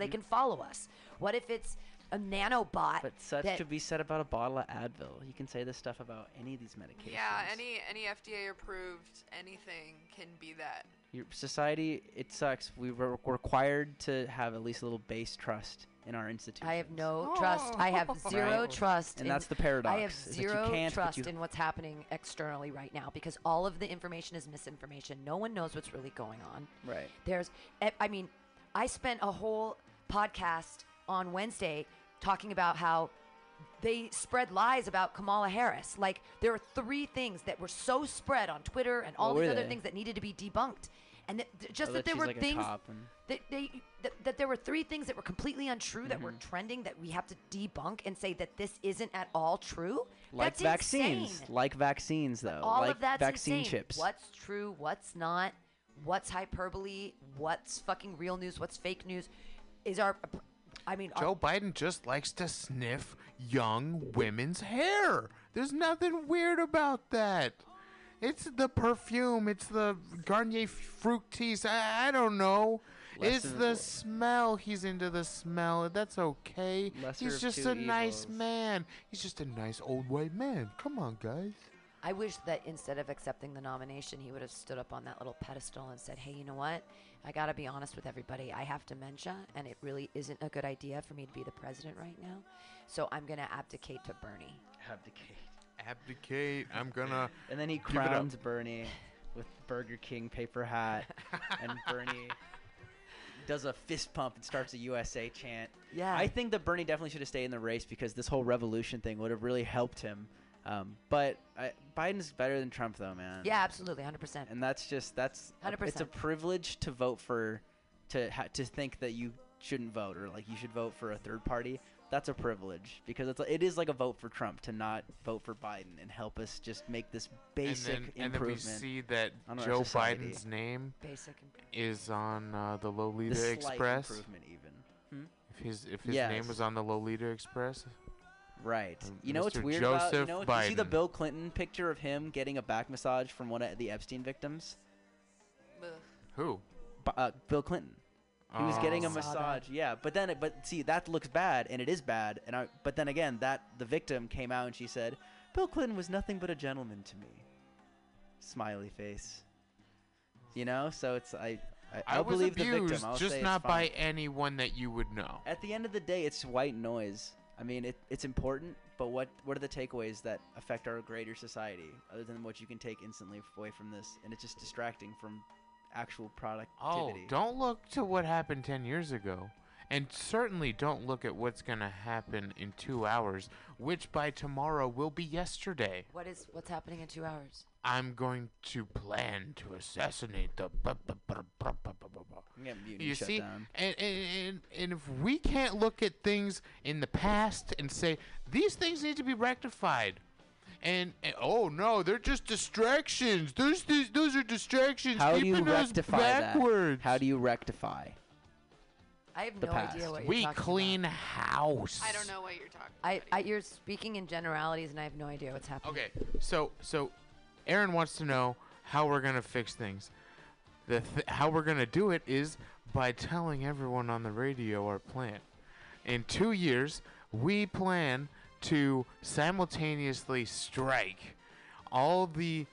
they can follow us? What if it's a nanobot? But such that, could be said about a bottle of Advil. You can say this stuff about any of these medications. Yeah, any any FDA approved anything can be that. Your society, it sucks. We were required to have at least a little base trust in our institutions. I have no trust. I have zero Right. trust. And in- that's the paradox, I have is you zero can't, trust you- in what's happening externally right now because all of the information is misinformation. No one knows what's really going on. Right. There's, eh, I mean, I spent a whole podcast on Wednesday talking about how they spread lies about Kamala Harris. Like there are three things that were so spread on Twitter and all What these were other they? things that needed to be debunked. And that, th- just Oh, that, that there she's were like a things cop and- that they that, that there were three things that were completely untrue that Mm-hmm. were trending that we have to debunk and say that this isn't at all true. Like That's vaccines. insane. Like vaccines, though. All like of that's vaccine insane. chips. What's true? What's not? What's hyperbole? What's fucking real news? What's fake news? Is our I mean, Joe Biden just likes to sniff young women's hair. There's nothing weird about that. It's the perfume. It's the Garnier Fructis. I, I don't know. Less it's of- the smell. He's into the smell. That's okay. He's just two a nice man. He's just a nice old white man. Come on, guys. I wish that instead of accepting the nomination, he would have stood up on that little pedestal and said, "Hey, you know what? I got to be honest with everybody. I have dementia, and it really isn't a good idea for me to be the president right now. So I'm going to abdicate to Bernie." Abdicate. Abdicate. I'm gonna. And then he Give it up. crowns Bernie with Burger King paper hat, and Bernie does a fist pump and starts a USA chant. Yeah. I think that Bernie definitely should have stayed in the race because this whole revolution thing would have really helped him. Um, but I, Biden's better than Trump, though, man. Yeah, absolutely, 100%. And that's just that's a- It's a privilege to vote for, to ha- to think that you shouldn't vote or like you should vote for a third party. That's a privilege because it's it is like a vote for Trump to not vote for Biden and help us just make this basic and then, and then we see that Joe society. Biden's name Basic is on uh, the Lolita The Express. improvement even. Hmm? If his if his Yes. name was on the Lolita Express, Right. Um, You know what's Mr. weird about you Joseph know you see the Bill Clinton picture of him getting a back massage from one of the Epstein victims? Ugh. who? B- uh, Bill Clinton. He was getting a Oh. Saw massage, yeah. But then, it, but see, that looks bad, and it is bad. And I, but then again, that the victim came out and she said, "Bill Clinton was nothing but a gentleman to me." Smiley face. You know, so it's I. I, I I'll was believe the abused, victim. I'll just say not by anyone that you would know. At the end of the day, it's white noise. I mean, it, it's important, but what what are the takeaways that affect our greater society, other than what you can take instantly away from this? And it's just distracting from actual productivity. Oh, productivity. don't look to what happened 10 years ago. And certainly don't look at what's going to happen in two hours, which by tomorrow will be yesterday. What is what's happening in 2 hours? I'm going to plan to assassinate the. You see, and, and, and, and if we can't look at things in the past and say, these things need to be rectified. And, and oh no, they're just distractions. Those those, those are distractions. How do you rectify backwards. that? How do you rectify? I have no past. idea what you're we talking clean about. house. I don't know what you're talking. I, about I, you're speaking in generalities, and I have no idea what's happening. Okay, so so Aaron wants to know how we're gonna fix things. The th- how we're gonna do it is by telling everyone on the radio our plan. In two years, we plan to simultaneously strike all the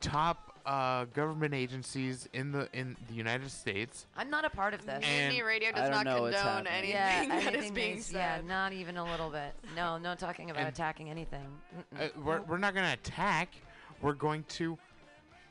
top uh, government agencies in the in the United States. I'm not a part of this. And- Mutiny Radio does don't not know what's condone anything yeah, that is anything being makes- yeah, said. not even a little bit. No, no talking about And- attacking anything. Uh, we're, we're not going to attack. We're going to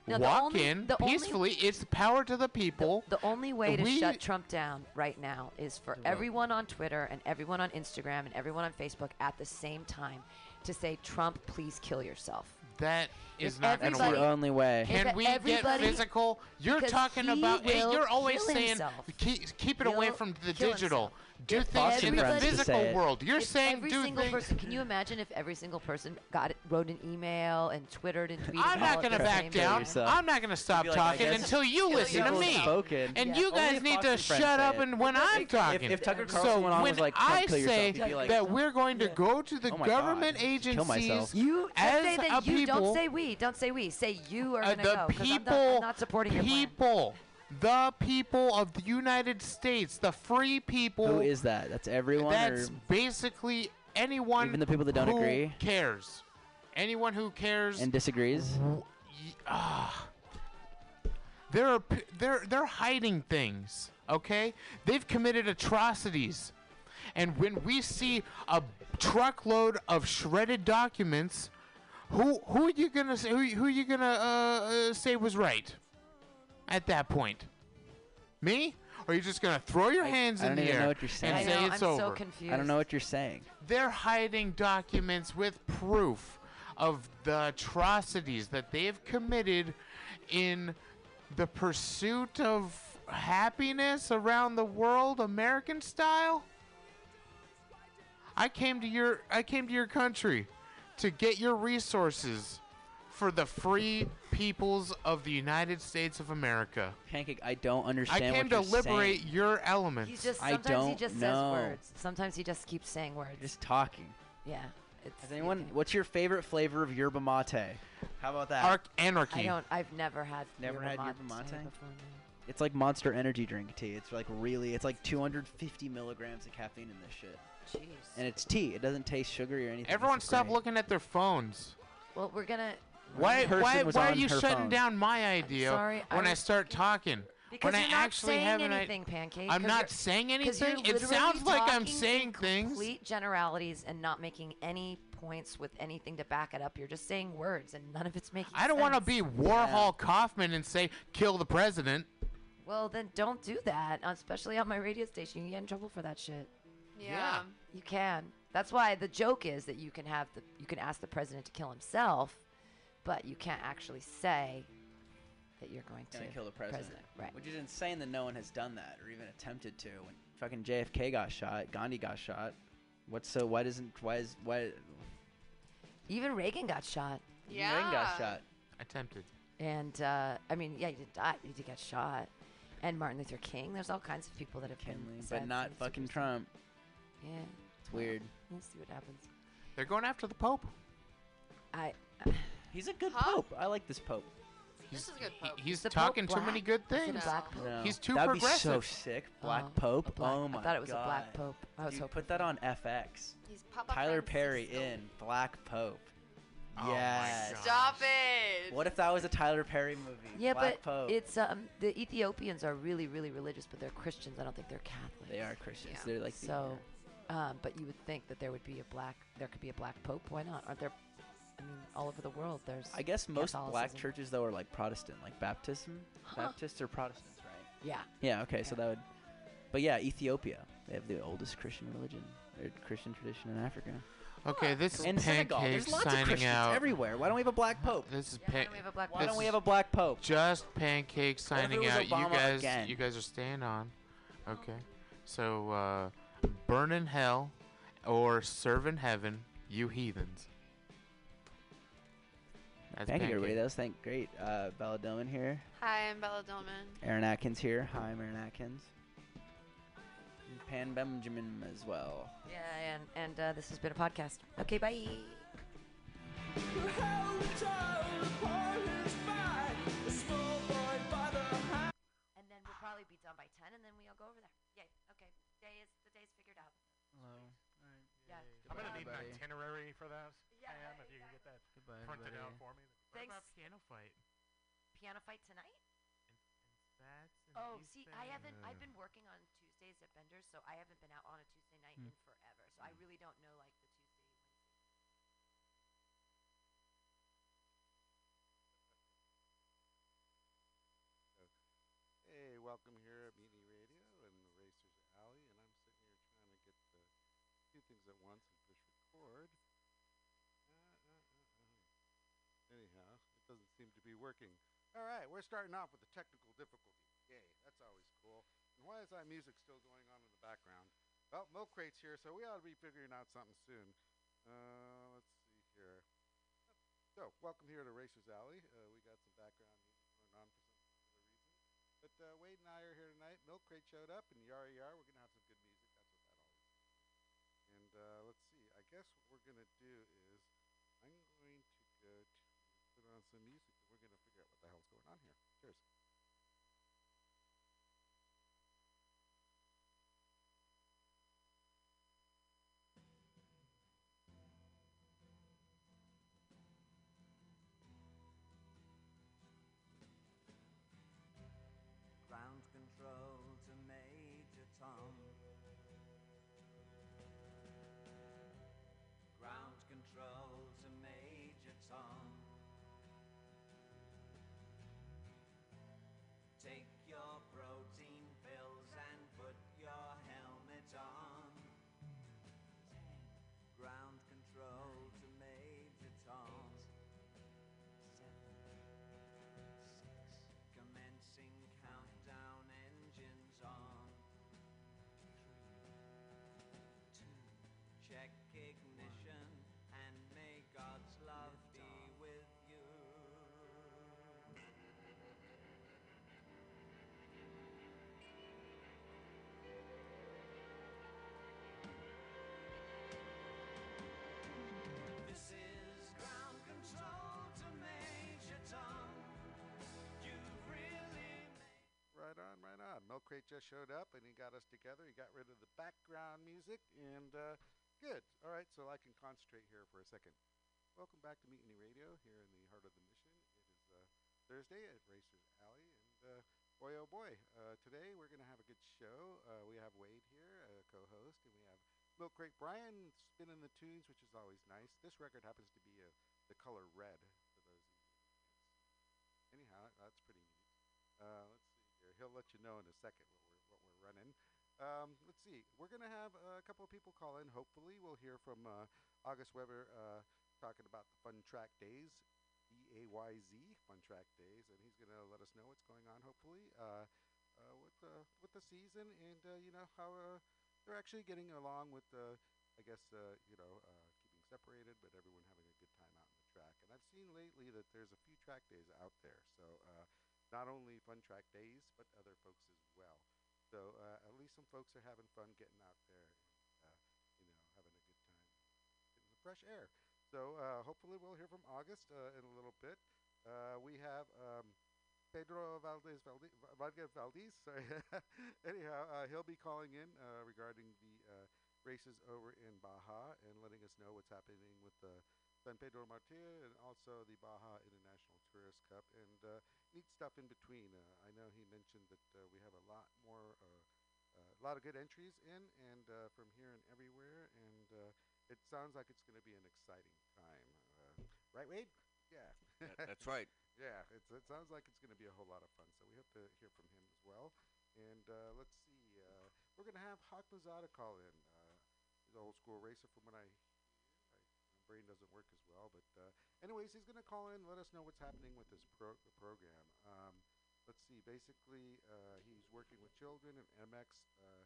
No, the walk only- in the only- peacefully. it's power to the people. The only way to We- shut Trump down right now is for everyone on Twitter and everyone on Instagram and everyone on Facebook at the same time to say, Trump, please kill yourself. that is If not going to everybody- the only way. Can If we get physical? You're talking about. hey, you're always saying himself. keep, keep it away He'll from the digital. himself. Do If things in the physical world. You're if saying every do single things. person. Can you imagine if every single person got it, wrote an email and twittered and tweeted? I'm not going to back down. I'm not going to stop like, talking until you listen to me. Spoken. And Yeah. you guys need to shut up and when I'm talking. if Tucker so Carlson went on when was like, I "Trump, kill yourself," say you'd be like, that we're going to go to the Oh government God. Kill myself. agencies You just as say a that you people, don't say we. Don't say we. Say you are uh, going to the go. 'cause I'm people, not, I'm not supporting your plan. people, the people of the United States, the free people. Who is that? That's everyone. That's or basically anyone. Even the people that don't who agree? Cares. Anyone who cares. and disagrees. w- y- ah. There are they're they're hiding things. Okay, they've committed atrocities, and when we see a truckload of shredded documents, who who are you gonna say, who, who are you gonna uh, uh, say was right? At that point, me, or are you just gonna throw your I- hands I in don't the even air know what you're saying. and I know, it's I'm over? so confused. I don't know what you're saying. They're hiding documents with proof of the atrocities that they have committed in the pursuit of happiness around the world, American style. I came to your I came to your country to get your resources for the free peoples of the United States of America. Pancake, I don't understand. I understand came to what you're liberate saying. your elements. He just I sometimes he don't just know. says words. Sometimes he just keeps saying words. Just talking. yeah. It's Has anyone? okay. What's your favorite flavor of yerba mate? How about that? Arc anarchy. I don't. I've never had. Never yerba had yerba mate mate? before. no. It's like Monster Energy drink tea. It's like really. It's like 250 milligrams of caffeine in this shit, Jeez. and it's tea. It doesn't taste sugary or anything. Everyone It's stop great. looking at their phones. well, we're gonna. Why, person why, was why are on you her shutting phone. down my idea sorry, I when I, was- start talking? Because when you're I not actually saying have an i- anything, Pancake. I'm 'cause not you're- saying 'cause you're anything. It literally sounds like I'm talking in saying things. Complete generalities and not making any points with anything to back it up. You're just saying words, and none of it's making. I don't want to sense. be Warhol Kaufman and say kill the president. Well, then don't do that, especially on my radio station. You get in trouble for that shit. Yeah. You can. That's why the joke is that you can have the you can ask the president to kill himself, but you can't actually say that you're going to kill the president. Right. Which is insane that no one has done that or even attempted to. When fucking JFK got shot, Gandhi got shot. What's so? Why doesn't? Why is? Why? Even Reagan got shot, Yeah. Reagan got Yeah. shot. Attempted. and uh, I mean, yeah, he did die. He did get shot. And Martin Luther King. There's all kinds of people that have Kinley, been. but not fucking superstars. Trump. Yeah. It's weird. We'll see what happens. They're going after the Pope. I. He's a good Huh? pope. I like this pope. This is a good He- pope. he's the Pope talking too many good Is it a things. black pope? No. He's too progressive. That'd be so progressive. sick. Black Oh, pope. a black- oh my I thought it was god. a black pope. I was Dude, hoping put that on FX. He's Papa Tyler Perry Francisco. in Black Pope. Oh my yes. God. Stop it. What if that was a Tyler Perry movie? Yeah, Black but Pope. it's um the Ethiopians are really really religious, but they're Christians. I don't think they're Catholics. They are Christians. Yeah. They're like the- So, um, but you would think that there would be a black, there could be a black pope. Why not? Aren't there? I mean, all over the world, there's. I guess most black churches though are like Protestant, like baptism. Huh. Baptists are Protestants, right? yeah. Yeah. Okay. So that would. But yeah, Ethiopia. They have the oldest Christian religion, or Christian tradition in Africa. Okay, this is And Senegal. Pancake There's lots of signing Christians out. everywhere. Why don't we have a black pope? This is Yeah, why don't we have a black Why don't we have a black pope? just Pancake signing was out. You guys, again? you guys are staying on. Okay, so uh, burn in hell or serve in heaven, you heathens. That's Thank you, everybody. Pancake. That was thank great. Uh, Bella Dillman here. Hi, I'm Bella Dillman. Aaron Atkins here. Hi, I'm Aaron Atkins. And Pan Benjamin as well. Yeah, and and uh, this has been a podcast. Okay, bye. I'm gonna need an everybody. itinerary for that. Yeah, Pam, if you can get that Goodbye, printed out for me. What Thanks. about piano fight? Piano fight tonight. Spats and Oh, East see, I Bay? haven't. I've been working on Tuesdays at Bender's, so I haven't been out on a Tuesday night Hmm. in forever. So I really don't know like the Tuesday. Wednesday. Hey, welcome here at Mutiny Radio and the Racers Alley, and I'm sitting here trying to get uh, two things at once and push record. Uh, uh, uh, uh. Anyhow, it doesn't seem to be working. All right, we're starting off with a technical difficulty. Yay, that's always cool. And why is that music still going on in the background? Well, Milk Crate's here, so we ought to be figuring out something soon. Uh, let's see here. So, welcome here to Racers Alley. Uh, we got some background music going on for some particular reason. But uh, Wade and I are here tonight. Milk Crate showed up, and yar yar, we're gonna have some good music. That's what that always is. And uh, let's see. I guess what we're gonna do is some music, we're gonna figure out what the hell's going on here. Cheers. Crate just showed up and he got us together. He got rid of the background music and uh, good. All right, so I can concentrate here for a second. Welcome back to Mutiny Radio here in the heart of the mission. It is uh, Thursday at Racers Alley, and uh, boy oh boy, uh, today we're going to have a good show. Uh, we have Wade here, a co-host, and we have Milk Crate Brian spinning the tunes, which is always nice. This record happens to be uh, the color red for those of you. Anyhow, that's pretty neat. Uh, let's. He'll let you know in a second what we're what we're running. Um, let's see. We're gonna have a couple of people call in. Hopefully, we'll hear from uh, August Weber uh, talking about the Fun Track Days, E A Y Z Fun Track Days, and he's gonna let us know what's going on. Hopefully, uh, uh, with the with the season and uh, you know how uh, they're actually getting along with the, I guess uh, you know uh, keeping separated, but everyone having a good time out in the track. And I've seen lately that there's a few track days out there. So uh, not only fun track days, but other folks as well. So uh, at least some folks are having fun getting out there, and, uh, you know, having a good time, getting some fresh air. So uh, hopefully we'll hear from August uh, in a little bit. Uh, we have um, Pedro Valdez Valdez, Valdez Valdez sorry. Anyhow, uh, he'll be calling in regarding the races over in Baja and letting us know what's happening with the San Pedro Martir and also the Baja International Tourist Cup and uh, neat stuff in between. Uh, I know he mentioned that uh, we have a lot more, uh, uh, a lot of good entries in and uh, from here and everywhere, and uh, it sounds like it's going to be an exciting time. Uh, right, Wade? Yeah. That- that's right. Yeah, it's, it sounds like it's going to be a whole lot of fun. So we hope to hear from him as well. And uh, let's see, uh, we're going to have Hawk Mazada call in. Uh, he's an old school racer from what I hear. I, my brain doesn't work as well. But uh, anyways, he's going to call in let us know what's happening with this pro- program. Um, let's see, basically, uh, he's working with children and MX, uh,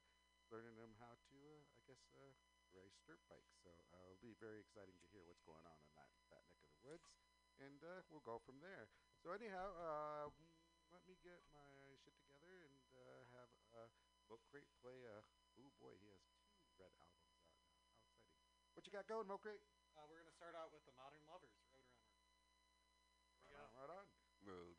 learning them how to, uh, I guess, uh, race dirt bikes. So it'll be very exciting to hear what's going on in that, that neck of the woods and uh, we'll go from there. So anyhow, let me get my shit together and uh, have uh, Milk Crate play. Oh boy, he has two red albums out now. How exciting! What you got going, Milk Crate? Uh, we're gonna start out with the Modern Lovers Roadrunner. Right go. on, right on. Road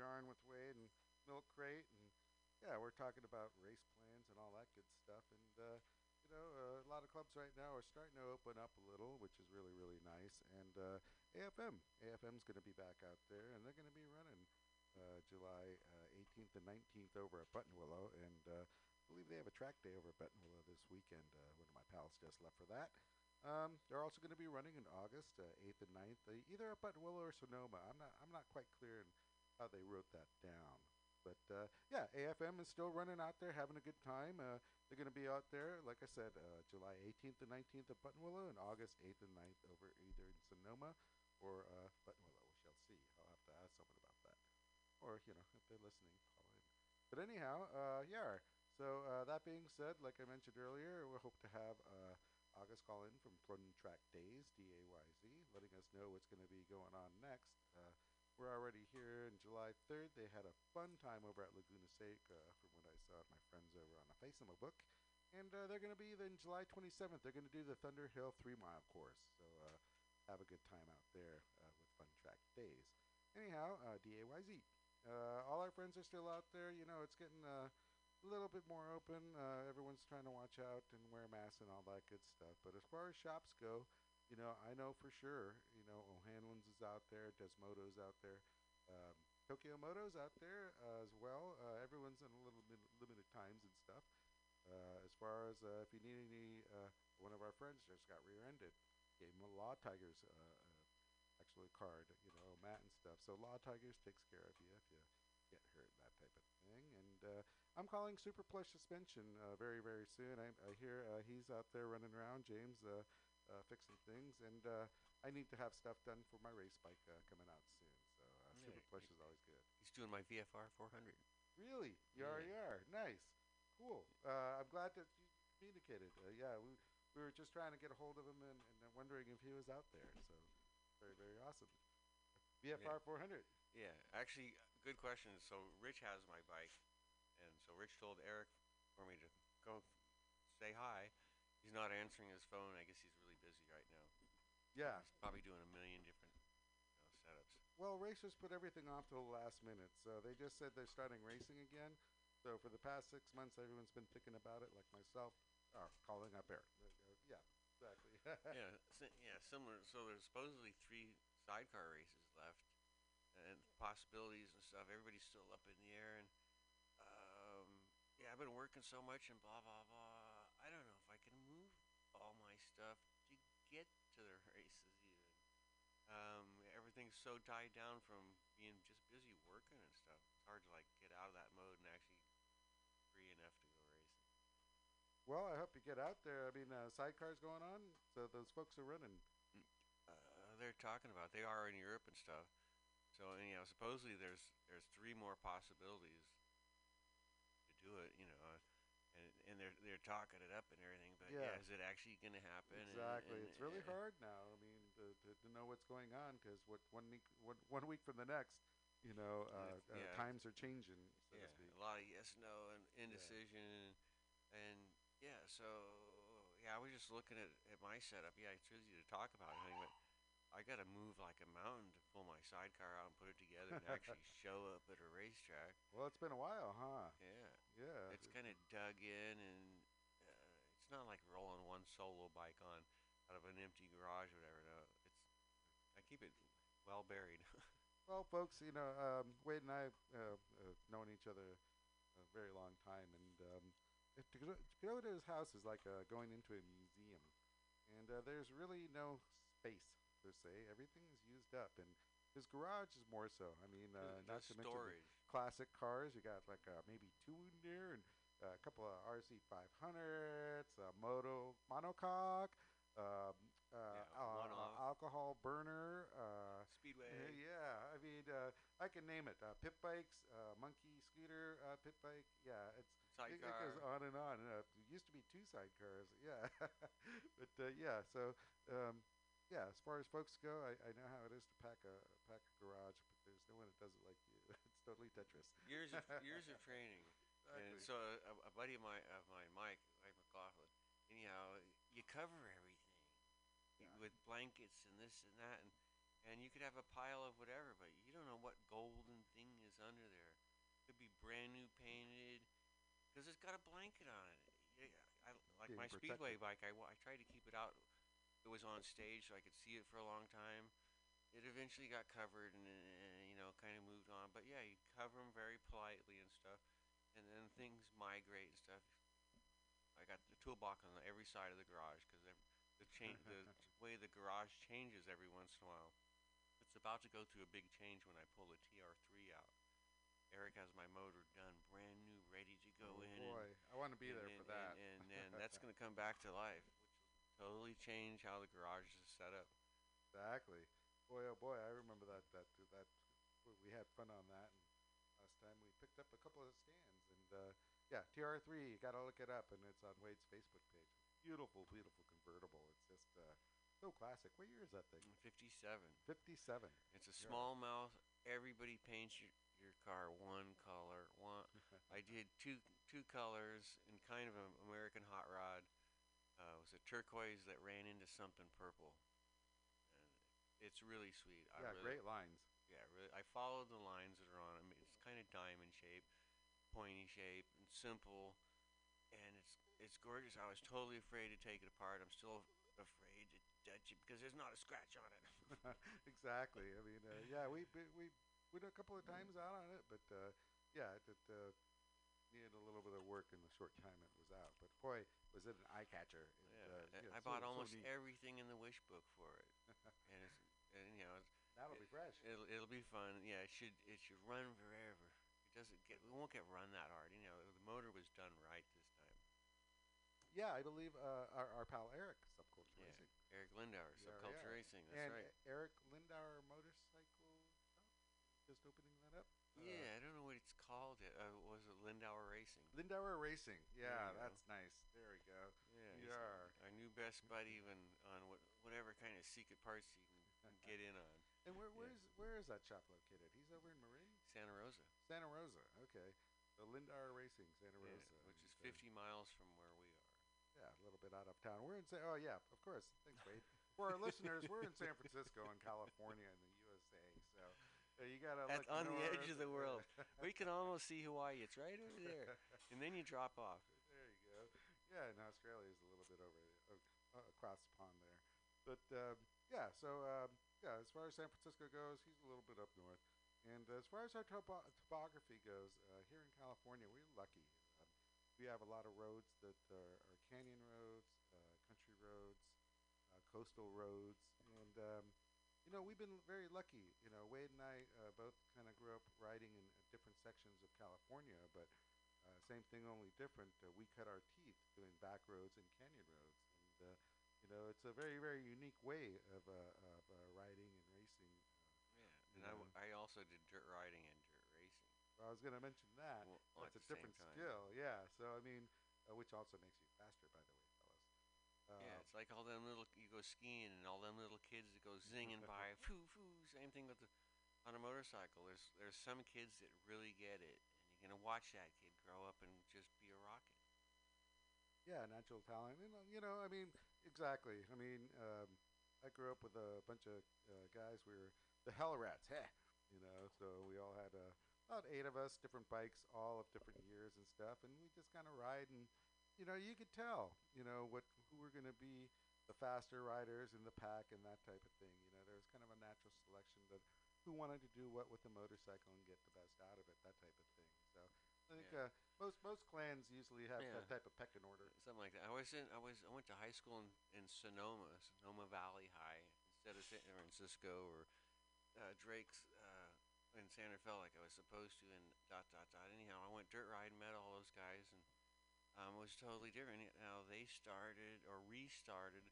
jarring with Wade and Milk Crate, and yeah, we're talking about race plans and all that good stuff. And uh, you know, uh, a lot of clubs right now are starting to open up a little, which is really really nice. And uh, AFM, AFM's going to be back out there, and they're going to be running uh, July uh, 18th and 19th over at Buttonwillow, and uh, I believe they have a track day over at Buttonwillow this weekend. Uh, one of my pals just left for that. Um, they're also going to be running in August, uh, 8th and 9th, uh, either at Buttonwillow or Sonoma. I'm not I'm not quite clear in how they wrote that down. But uh, yeah, AFM is still running out there, having a good time. Uh, they're going to be out there, like I said, uh, July 18th and 19th at Buttonwillow, and August 8th and 9th over either in Sonoma or uh, Buttonwillow. We shall see. I'll have to ask someone about that, or you know, if they're listening, call in. But anyhow, uh, yeah. So uh, that being said, like I mentioned earlier, we hope to have uh, August call in from Fun Track Days, D-A-Y-Z, letting us know what's going to be going on next. Uh, we're already here in July 3rd. They had a fun time over at Laguna Seca, from what I saw at my friends over on the Facebook book. And uh, they're going to be then July 27th. They're going to do the Thunderhill three mile course. So uh, have a good time out there uh, with Fun Track Days. Anyhow, uh, D-A-Y-Z. Uh, all our friends are still out there. You know, it's getting uh, a little bit more open. Uh, everyone's trying to watch out and wear masks and all that good stuff. But as far as shops go, you know, I know for sure, know, O'Hanlon's is out there, Desmodo's out there, um, Tokyo Moto's out there uh, as well. Uh, everyone's in a little bit limited times and stuff. Uh, as far as uh, if you need any, uh, one of our friends just got rear-ended. Gave him a Law Tigers uh, uh, actually card, you know, Matt and stuff. So Law Tigers takes care of you if you get hurt, that type of thing. And uh, I'm calling Super Plush Suspension uh, very, very soon. I, I hear uh, he's out there running around, James, uh, uh, fixing things. And uh, I need to have stuff done for my race bike uh, coming out soon. So uh, Yeah, Super Plush is always good. He's doing my VFR 400. Really? Yar Yeah. yar. Nice. Cool. Uh, I'm glad that you communicated. Uh, yeah, we, we were just trying to get a hold of him and, and uh, wondering if he was out there. So very, very awesome. VFR 400. Yeah, actually, good question. So Rich has my bike, and so Rich told Eric for me to go say hi. He's not answering his phone. I guess he's really busy right now. Yeah. He's probably doing a million different you know, setups. Well, racers put everything off till the last minute. So they just said they're starting racing again. So for the past six months, everyone's been thinking about it, like myself, uh, calling up Eric. Uh, yeah, exactly. yeah, si- yeah, similar. So there's supposedly three sidecar races left, and possibilities and stuff. Everybody's still up in the air, and um, yeah, I've been working so much and blah blah blah. I don't know if I can move all my stuff to get to the. Um, everything's so tied down from being just busy working and stuff. It's hard to like get out of that mode and actually free enough to go racing. well, I hope you get out there. I mean, uh, sidecars going on, so those folks are running. uh, they're talking about. They are in Europe and stuff. So anyhow, supposedly there's there's three more possibilities to do it. You know, uh, and and they're they're talking it up and everything. But yeah, Yeah. is it actually going to happen? And- Exactly. and- it's really uh, hard now. I mean, to, to, to know what's going on because what one week one, one week from the next, you know, uh, uh, yeah. times are changing, so Yeah, to speak. a lot of yes, no, and indecision, and yeah. So yeah, I was just looking at, at my setup. Yeah, it's easy to talk about everything, but I got to move like a mountain to pull my sidecar out and put it together and actually show up at a racetrack. Well, it's been a while, huh? Yeah. Yeah. it's kind of dug in and uh, it's not like rolling one solo bike on out of an empty garage or whatever no it's i keep it well buried Well, folks, you know, um, Wade and I have uh, uh, known each other a very long time, and um, to, go, to go to his house is like uh, going into a museum, and uh, there's really no space per se. Everything is used up, and his garage is more so. I mean, uh, not to mention classic cars. You got like uh, maybe two in there, and uh, a couple of RC 500s, a moto monocoque, um, uh, Yeah, uh, alcohol burner. Uh, speedway yeah, I mean, uh, I can name it. Uh, pit bikes, uh, monkey scooter, uh, pit bike. Yeah, it's it, it goes on and on. Uh, it used to be two sidecars. Yeah, but uh, yeah. So um, yeah, as far as folks go, I, I know how it is to pack a pack a garage, but there's no one that does it like you. it's totally Tetris. years of years of training and so a, a buddy of my of mine mike mike mclaughlin anyhow you cover everything. With blankets and this and that and and you could have a pile of whatever, but you don't know what golden thing is under there. Could be brand new painted, because it's got a blanket on it. Yeah, I, like Being my speedway bike. I, I tried to keep it out. It was on stage, so I could see it for a long time. It eventually got covered and, uh, you know, kind of moved on. But yeah, you cover them very politely and stuff, and then things migrate and stuff. I got the toolbox on every side of the garage because the cha- the way the garage changes every once in a while. It's about to go through a big change when I pull the TR3 out. Eric has my motor done, brand new, ready to go oh in. boy, I want to be and, there and, for that. And, and, and that's going to come back to life, which will totally change how the garage is set up. Exactly. Boy, oh boy, I remember that that that we had fun on that. And last time we picked up a couple of stands, and uh, yeah, TR3, you gotta look it up, and it's on Wade's Facebook page. Beautiful, beautiful convertible. It's just uh, so classic. What year is that thing? 57. Fifty-seven. It's a Yeah. small mouth. Everybody paints your, your car one color. One. I did two two colors in kind of an American hot rod. Uh, it was a turquoise that ran into something purple. And it's really sweet. I yeah, really, great lines. Yeah, really. I followed the lines that are on it. It's kind of diamond shape, pointy shape, and simple, and it's it's gorgeous. I was totally afraid to take it apart. I'm still afraid to touch it because there's not a scratch on it. exactly. I mean, uh, yeah, we we we did a couple of times out on it, but uh, yeah, it, it uh, needed a little bit of work in the short time it was out. But boy, was it an eye catcher! It, Yeah, uh, I- yeah, I so- bought so almost neat. everything in the wish book for it, and it's and you know That'll be fresh. it'll it'll be fun. Yeah, it should it should run forever. It doesn't get it won't get run that hard. You know, the motor was done right this time. Yeah, I believe uh, our, our pal Eric, Subculture Yeah, Racing. Eric Lindauer, Yeah, Subculture yeah. Racing. That's and right. Eric Lindauer Motorcycle Shop, just opening that up. Uh, Yeah, I don't know what it's called. It uh, was it Lindauer Racing. Lindauer Racing. Yeah, you go. that's nice. There we go. Yeah, You are. our new best buddy, even on what, whatever kind of secret parts you can, get in on. And where Yeah. where's where is that shop located? He's over in Marin, Santa Rosa, Santa Rosa. Okay, the Lindauer Racing, Santa Rosa, which is uh, 50 miles from where we. Yeah, a little bit out of town. We're in San. Oh yeah, of course. Thanks, Wade. For our listeners, we're in San Francisco, in California, in the USA. So uh, you gotta That's look on the edge of the world. we can almost see Hawaii. It's right over there, and then you drop off. there you go. Yeah, and Australia is a little bit over uh, across the pond there. But um, yeah, so um, yeah, as far as San Francisco goes, he's a little bit up north. And as far as our topo- topography goes, uh, here in California, we're lucky. We have a lot of roads that are, are canyon roads, uh, country roads, uh, coastal roads, and um, you know we've been very lucky. You know, Wade and I uh, both kind of grew up riding in different sections of California, but uh, same thing, only different. Uh, we cut our teeth doing back roads and canyon roads, and uh, you know it's a very very unique way of uh, of uh, riding and racing. Yeah, and I, w- I also did dirt riding racing. I was going to mention that. Well, That's a the same different time. skill, yeah. So I mean, uh, which also makes you faster, by the way, fellas. Uh, yeah, it's like all them little you go skiing and all them little kids that go zinging by, foo foo. Same thing with the on a motorcycle. There's there's some kids that really get it, and you're gonna watch that kid grow up and just be a rocket. Yeah, natural talent. And, uh, you know, I mean, exactly. I mean, um, I grew up with a bunch of uh, guys. We were the Hell Rats, heh, you know. So we all had uh, about eight of us, different bikes, all of different years and stuff. And we just kind of ride, and you know, you could tell, you know, what who were going to be the faster riders in the pack and that type of thing. You know, there was kind of a natural selection that who wanted to do what with the motorcycle and get the best out of it, that type of thing. So I think Yeah. uh, most most clans usually have Yeah. that type of pecking order. Something like that. I was in. I was. I went to high school in, in Sonoma, Sonoma Valley High, instead of San Francisco or uh, Drake's in Santa Fe like I was supposed to, and dot dot dot. Anyhow, I went dirt riding, met all those guys, and um, it was totally different. Now they started or restarted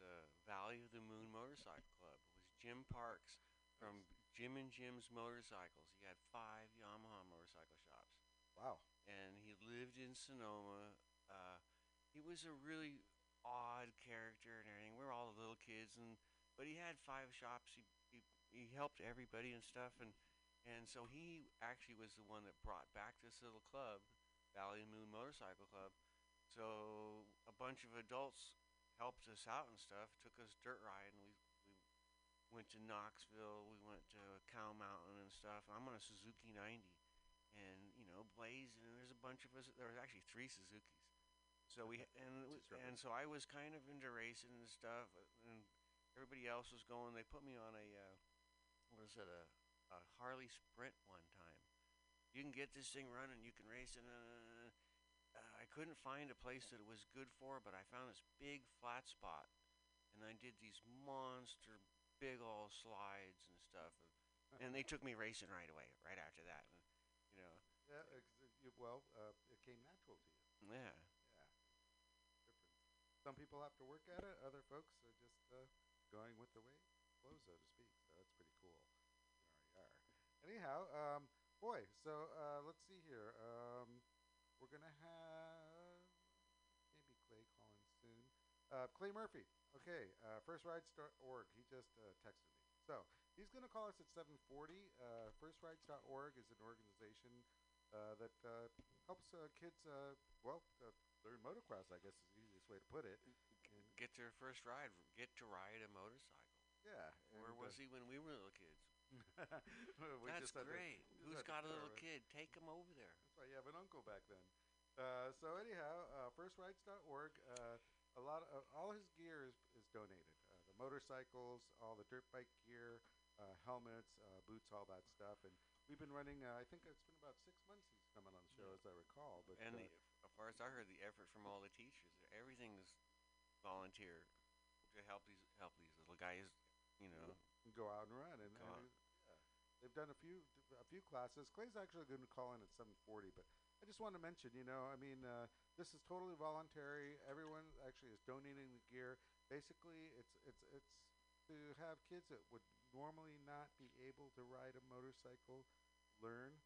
the Valley of the Moon Motorcycle Club. It was Jim Parks from Jim and Jim's Motorcycles. He had five Yamaha motorcycle shops Wow. and he lived in Sonoma. Uh, he was a really odd character and everything. We were all little kids, and but he had five shops. He he, he helped everybody and stuff, and and so he actually was the one that brought back this little club, Valley Moon Motorcycle Club. So a bunch of adults helped us out and stuff. Took us dirt riding. We we went to Knoxville. We went to Cow Mountain and stuff. I'm on a Suzuki 90, and you know, Blaze, and there's a bunch of us. There was actually three Suzukis. So we and and so I was kind of into racing and stuff, and everybody else was going. They put me on a uh, what is it a, a Harley Sprint one time. You can get this thing running. You can race it. Uh, uh, I couldn't find a place that it was good for, but I found this big flat spot, and I did these monster big old slides and stuff, and they took me racing right away, right after that. And, you know, Yeah, ex- well, uh, it came natural to you. yeah. Yeah. Different. Some people have to work at it. Other folks are just uh, going with the way it flows, so to speak. So that's pretty cool. Yar, yar. Anyhow, um, boy. So uh, let's see here. Um, we're gonna have maybe Clay calling soon. Uh, Clay Murphy. Okay. Uh, FirstRides.org. He just uh, texted me. So he's gonna call us at 7:40. Uh, FirstRides.org is an organization uh, that uh, helps uh, kids. Uh, well, uh, learn motocross. I guess is the easiest way to put it. Get their first ride. Get to ride a motorcycle. yeah. Where was he when we were little kids? we That's to- great. just Who's to got a little it. kid? Take him over there. That's why you have an uncle back then. Uh, so anyhow, uh, FirstRides.org. Uh, a lot of uh, all his gear is, is donated. Uh, the motorcycles, all the dirt bike gear, uh, helmets, uh, boots, all that stuff. And we've been running. Uh, I think it's been about six months he's coming on the show, as I recall. But And the, as far as I heard, the effort from all the teachers, everything's volunteer to help these help these little guys. You know, go out and run. And, and yeah. They've done a few a few classes. Clay's actually going to call in at 7:40, but I just want to mention, you know, I mean, uh, this is totally voluntary. Everyone actually is donating the gear. Basically, it's it's it's to have kids that would normally not be able to ride a motorcycle learn.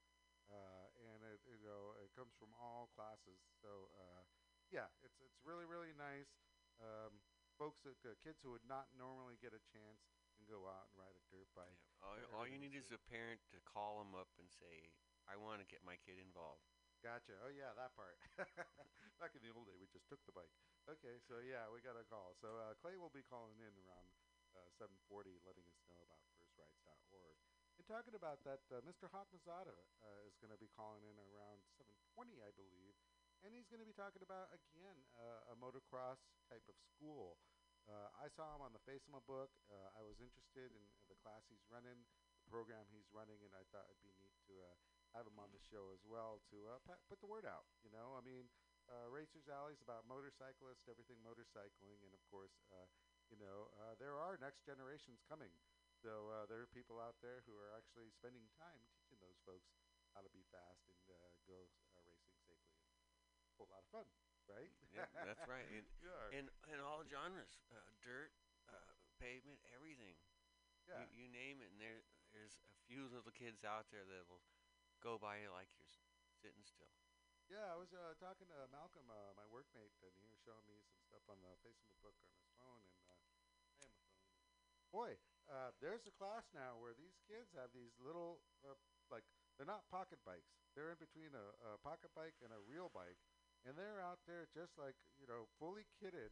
Uh, and it you know it comes from all classes. So uh, yeah, it's it's really really nice. Um, folks that uh, kids who would not normally get a chance go out and ride a dirt bike. yeah, all, all you need is a parent to call them up and say, "I want to get my kid involved." Gotcha. Oh yeah, that part. Back in the old day, we just took the bike. Okay, so yeah, we got a call. So uh, Clay will be calling in around uh, 7:40, letting us know about FirstRides.org. And talking about that, uh, Mr. Hakmazada uh, is going to be calling in around 7:20, I believe, and he's going to be talking about again uh, a motocross type of school. Uh, I saw him on the FACEMA book. Uh, I was interested in the class he's running, the program he's running, and I thought it'd be neat to uh, have him on the show as well to uh, pa- put the word out. You know, I mean, uh, Racers Alley is about motorcyclists, everything motorcycling, and of course, uh, you know, there are next generations coming. So there are people out there who are actually spending time teaching those folks how to be fast and go racing safely. And a whole lot of fun, right? Yeah, that's right. And, yeah. in in all genres, uh, dirt, uh, pavement, everything. yeah. You, you name it, and there there's a few little kids out there that'll go by you like you're sitting still. Yeah, I was uh, talking to Malcolm, uh, my workmate, and he was showing me some stuff on the Facebook book on his phone, and uh, I am a phone. Boy, uh, there's a class now where these kids have these little, uh, like, they're not pocket bikes. They're in between a, a pocket bike and a real bike, and they're out there just like, you know, fully kitted,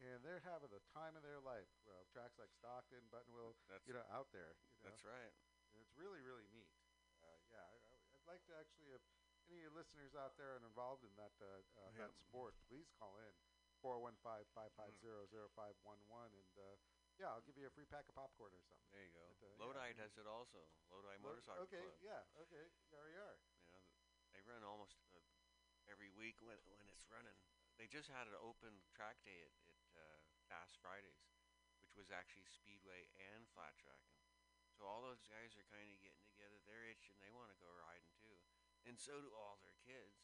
and they're having the time of their life. Well, tracks like Stockton, Buttonwillow, That's you know, out there. You know? that's right. And it's really, really neat. Uh, yeah, I, I, I'd like to actually, if any listeners out there are involved in that uh, uh, Yeah. that sport, please call in 415-550-0511 and uh, yeah, I'll give you a free pack of popcorn or something. There you go. But, uh, yeah, does it also. Lodi Lo- Motorcycle Okay, Club. yeah, okay, yar yar. You know, th- they run almost every week when when it's running. They just had an open track day at, at uh, Fast Fridays, which was actually speedway and flat tracking. So all those guys are kind of getting together. They're itching. They want to go riding too, and so do all their kids.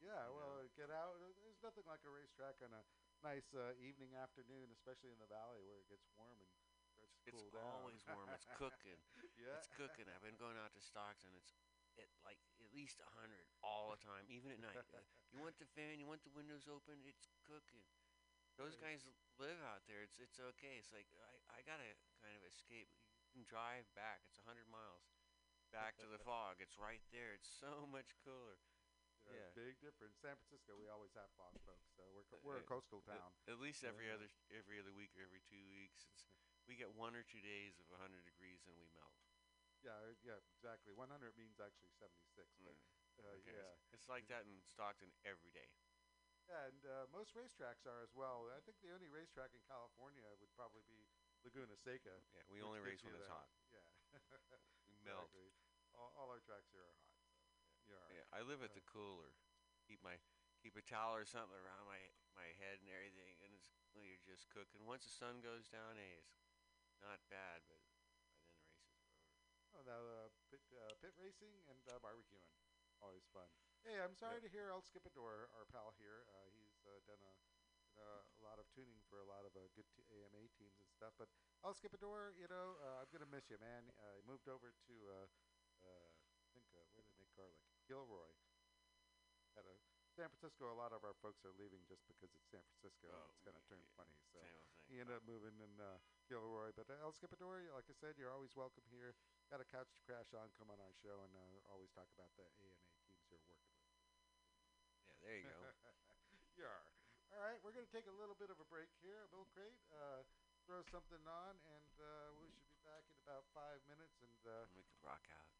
Yeah, You well, get out. There's nothing like a racetrack on a nice uh, evening afternoon, especially in the valley where it gets warm and starts to It's cool down. always warm. It's cooking. yeah. It's cooking. I've been going out to Stockton. It's at like at least a hundred all the time, even at night. Uh, you want the fan? You want the windows open? It's cooking. Those Right. guys live out there. It's it's okay. It's like I I gotta kind of escape. You can drive back. It's a hundred miles back to the fog. It's right there. It's so much cooler. There's Yeah. big difference. San Francisco, we always have fog, folks. So we're co- we're a Uh, coastal town. At, least every Yeah. other every other week or every two weeks, it's, we get one or two days of 100 degrees and we melt. Yeah, uh, yeah, exactly. 100 means actually 76. But, uh, Okay, yeah. It's like that in Stockton every day. Yeah, and uh, most racetracks are as well. I think the only racetrack in California would probably be Laguna Seca. Yeah, we which only gives race when it's that- hot. Yeah. We melt. Exactly. All, all our tracks here are hot. So yeah, Yeah, I live at Uh, the cooler. Keep my keep a towel or something around my my head and everything, and it's well, you're just cooking. Once the sun goes down, hey, it's not bad, but by then the races are over. Now uh, pit, uh, pit racing and uh, barbecuing, always fun. Hey, I'm sorry to hear El Skipador, our pal here. Uh, he's uh, done a, done a lot of tuning for a lot of uh, good t- AMA teams and stuff. But El Skipador, you know, uh, I'm gonna miss you, man. Uh, he moved over to, uh, uh, I think, uh, where did they make garlic? Gilroy. At a San Francisco, a lot of our folks are leaving just because it's San Francisco. and Oh, it's gonna turn yeah, funny. So Same old thing. he ended up moving in uh, Gilroy. But uh, El Skipador, like I said, you're always welcome here. Got a couch to crash on. Come on our show and uh, always talk about the AMA teams you're working with. Yeah, there you go. you are. All right, we're going to take a little bit of a break here. Bill Crate, uh, throw something on, and uh, we should be back in about five minutes. And uh, we can rock out.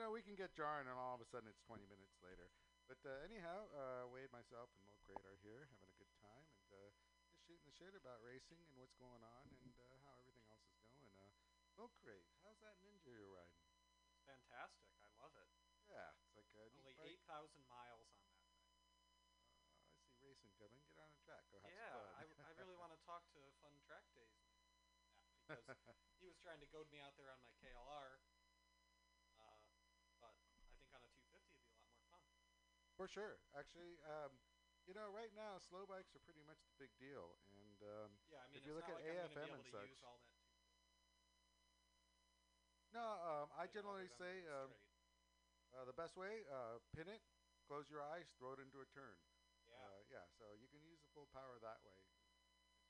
You know, we can get jarring, and all of a sudden it's 20 minutes later. But uh, anyhow, uh, Wade, myself, and Mo Crate are here having a good time and uh, just shooting the shit about racing and what's going on and uh, how everything else is going. Uh, Mo Crate, how's that Ninja you're riding? It's fantastic. I love it. Yeah, it's like a Only 8,000 miles on that thing. Uh, I see racing coming. Get on a track. Go have yeah, some I, w- I really want to talk to Fun Track Days because he was trying to goad me out there on my For sure. Actually, um, you know, right now slow bikes are pretty much the big deal, and um, Yeah, I mean, If you look at like AFM and such- use all that. 250, no, um, I you generally say um, uh, the best way: uh, pin it, close your eyes, throw it into a turn. yeah. Uh, yeah, so you can use the full power that way. It's wishful thinking.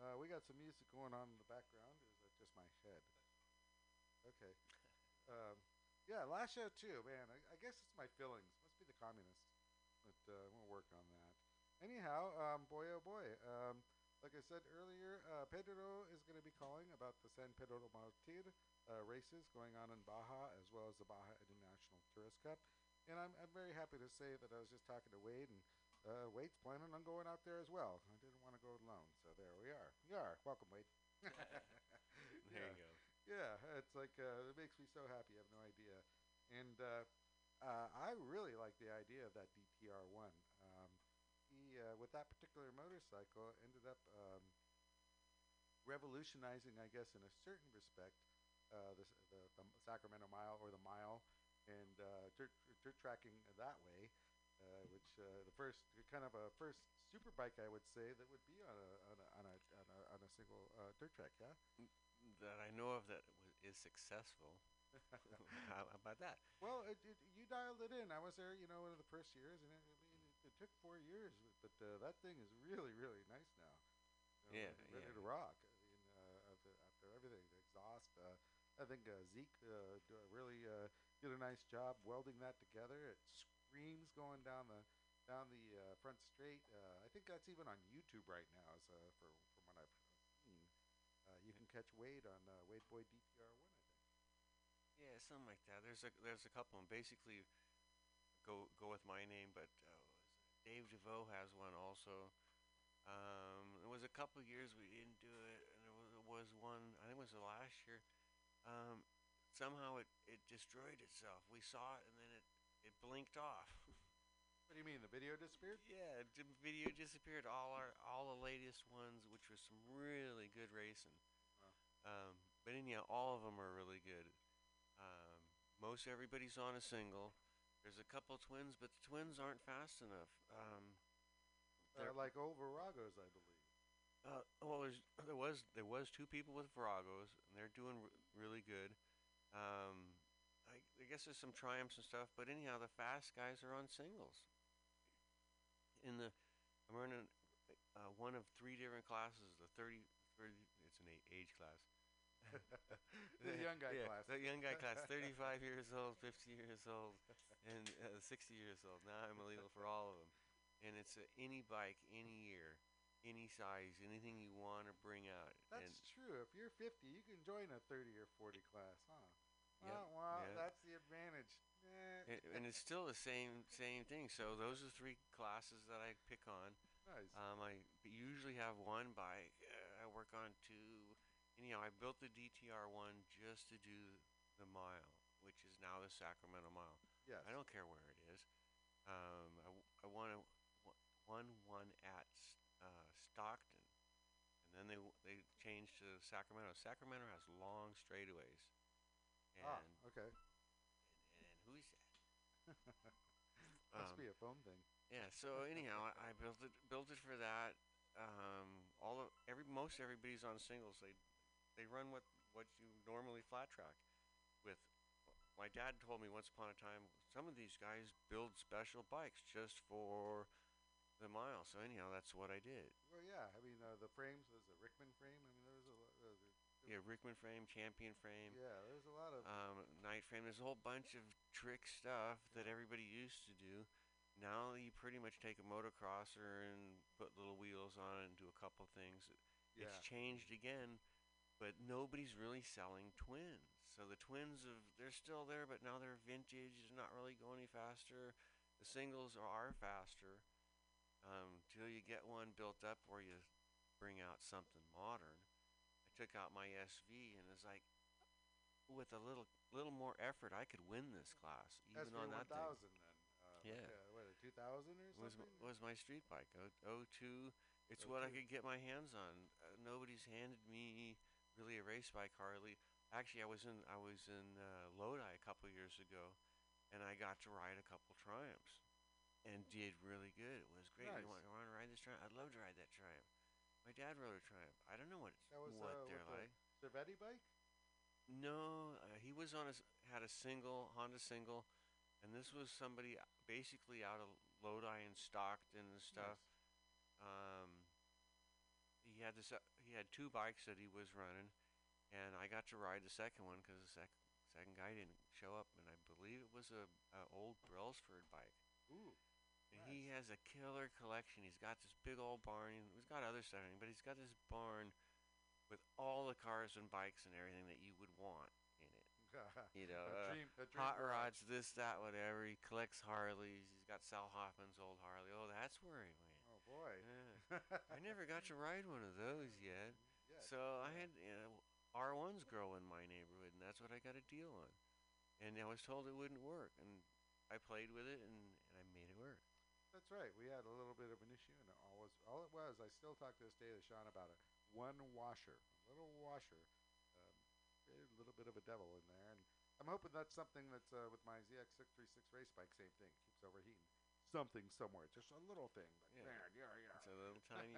Uh, we got some music going on in the background. Or is that just my head? Okay. Um, yeah, last show too, man. I, I guess it's my feelings. Must be the communists. But uh, we'll work on that. Anyhow, um, boy oh boy. Um, like I said earlier, uh, Pedro is going to be calling about the San Pedro Martir uh, races going on in Baja, as well as the Baja International Tourist Cup. And I'm, I'm very happy to say that I was just talking to Wade, and uh, Wade's planning on going out there as well. I didn't want to go alone, so there we are. We are. Welcome, Wade. There yeah. you go. Yeah, it's like uh, it makes me so happy. I have no idea, and uh, I really like the idea of that DTR one. Um, he, uh, with that particular motorcycle, ended up um, revolutionizing, I guess, in a certain respect, uh, the, the the Sacramento Mile or the mile, and uh, dirt, dirt tracking that way. Uh, which uh, the first kind of a first super bike I would say that would be on a on a on a on a, on a single dirt track, yeah. That I know of that is successful. How about that? Well, it, it, you dialed it in. I was there, you know, one of the first years, and it, I mean, it, it took four years, but uh, that thing is really, really nice now. You know, Yeah, ready- yeah. to rock. I mean, uh, after, after everything, the exhaust. Uh, I think uh, Zeke uh, really uh, did a nice job welding that together. It screams going down the down the uh, front straight. Uh, I think that's even on YouTube right now, uh, for from what I've seen. Uh, you can catch Wade on uh, Wade Boyd DTR one. Yeah, something like that. There's a there's a couple, and basically go go with my name, but uh, Dave DeVoe has one also. Um, there was a couple years we didn't do it, and there was, was one. I think it was the last year. Um, somehow it it destroyed itself. We saw it, and then it it blinked off. What do you mean? The video disappeared? yeah, the video disappeared. All our all the latest ones, which was some really good racing. Um, but anyhow, all of them are really good. Um, most everybody's on a single. There's a couple twins, but the twins aren't fast enough. Um, Uh, they're- like old Viragos, I believe. uh, well, there was there was two people with Viragos, and they're doing r- really good. Um, I, I guess there's some triumphs and stuff, but anyhow, the fast guys are on singles. In the, I'm running uh, one of three different classes. The 30, 30 it's an a- age class. The young guy yeah, class. The young guy class, 35 years old, 50 years old, and uh, 60 years old. Now I'm illegal for all of them. And it's uh, any bike, any year, any size, anything you want to bring out. That's and true. If you're 50, you can join a 30 or 40 class, huh? Yep, Well, well yeah. that's the advantage. Eh, and, and it's still the same same thing. So those are three classes that I pick on. nice. Um, I usually have one bike. Uh, I work on two. Anyhow, I built the DTR one just to do the mile, which is now the Sacramento Mile. yes. I don't care where it is. Um, I, w- I won a, w- won one at uh, Stockton, and then they w- they changed to Sacramento. Sacramento has long straightaways, and ah, okay. and, and who's that? Must Um, be a phone thing. Yeah. So anyhow, I, I built it built it for that. Um, all of every most everybody's on singles. They they run what what you normally flat track with. My dad told me once upon a time some of these guys build special bikes just for the mile. So anyhow, that's what I did. Well, yeah. I mean, uh, the frames was a Rickman frame. I mean, there was a lot. Uh, Yeah, Rickman frame, Champion frame, yeah, there's a lot of. um, night frame. There's a whole bunch of trick stuff that everybody used to do. Now you pretty much take a motocrosser and put little wheels on it and do a couple things. yeah. It's changed again, but nobody's really selling twins. So the twins of they're still there, but now they're vintage. It's not really going any faster. The singles are, are faster um, you get one built up where you bring out something modern. I took out my SV and it's like, with a little little more effort, I could win this class even SV on that thing. 1000 then. Uh, Yeah. Like a, what, a 2000 or was something? m- was my street bike. O- 02. It's what I could get my hands on. Uh, nobody's handed me really a race bike hardly. Actually, I was in I was in uh, Lodi a couple years ago, and I got to ride a couple Triumphs, and did really good. It was great. Nice. You want, you want to ride this Triumph? I'd love to ride that Triumph. My dad rode a Triumph. I don't know what it's, was, what uh, they're with the- like. Cervetti bike? No, uh, he was on a had a single Honda single, and this was somebody uh, basically out of Lodi and Stockton and stuff. Um, he had this. Uh, he had two bikes that he was running, and I got to ride the second one because the sec- second guy didn't show up, and I believe it was a, a old Brailsford bike. Ooh. And he has a killer collection. He's got this big old barn. He's got other stuff, but he's got this barn with all the cars and bikes and everything that you would want in it. You know, a uh, dream, a dream hot rods, this, that, whatever. He collects Harleys. He's got Sal Hoffman's old Harley. Oh, that's where he went. Oh boy. Yeah. I never got to ride one of those yet. Yeah, So I had you know, R1s grow in my neighborhood, and that's what I got a deal on. And I was told it wouldn't work, and I played with it, and, and I made it work. That's right. We had a little bit of an issue, and all was all it was. I still talk to this day to Sean about it. One washer, a little washer, um, created a little bit of a devil in there, and I'm hoping that's something that's uh, with my ZX636 race bike. Same thing, keeps overheating. Something somewhere, just a little thing. Yeah. yeah, yeah. It's a little tiny.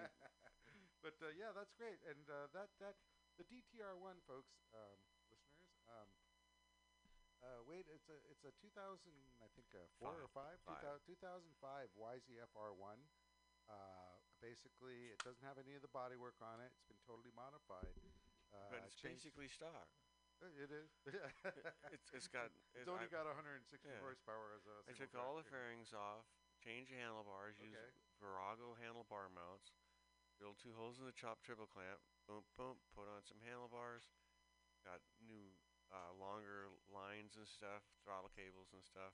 but uh, yeah, that's great. And uh, that that the DTR1, folks, um, listeners. Um, uh, wait, it's a it's a 2000, I think, uh, four or five, Five. 2005 YZF-R1. Uh, basically, it doesn't have any of the bodywork on it. It's been totally modified. Uh, but it's basically stock. Uh, it is. It's it's got. it's only I, got 160 yeah. horsepower as a. I took all the fairings off, changed the handlebars, Okay. Virago handlebar mounts, drill two holes in the chop triple clamp, boom boom, put on some handlebars, got new uh, longer lines and stuff, throttle cables and stuff.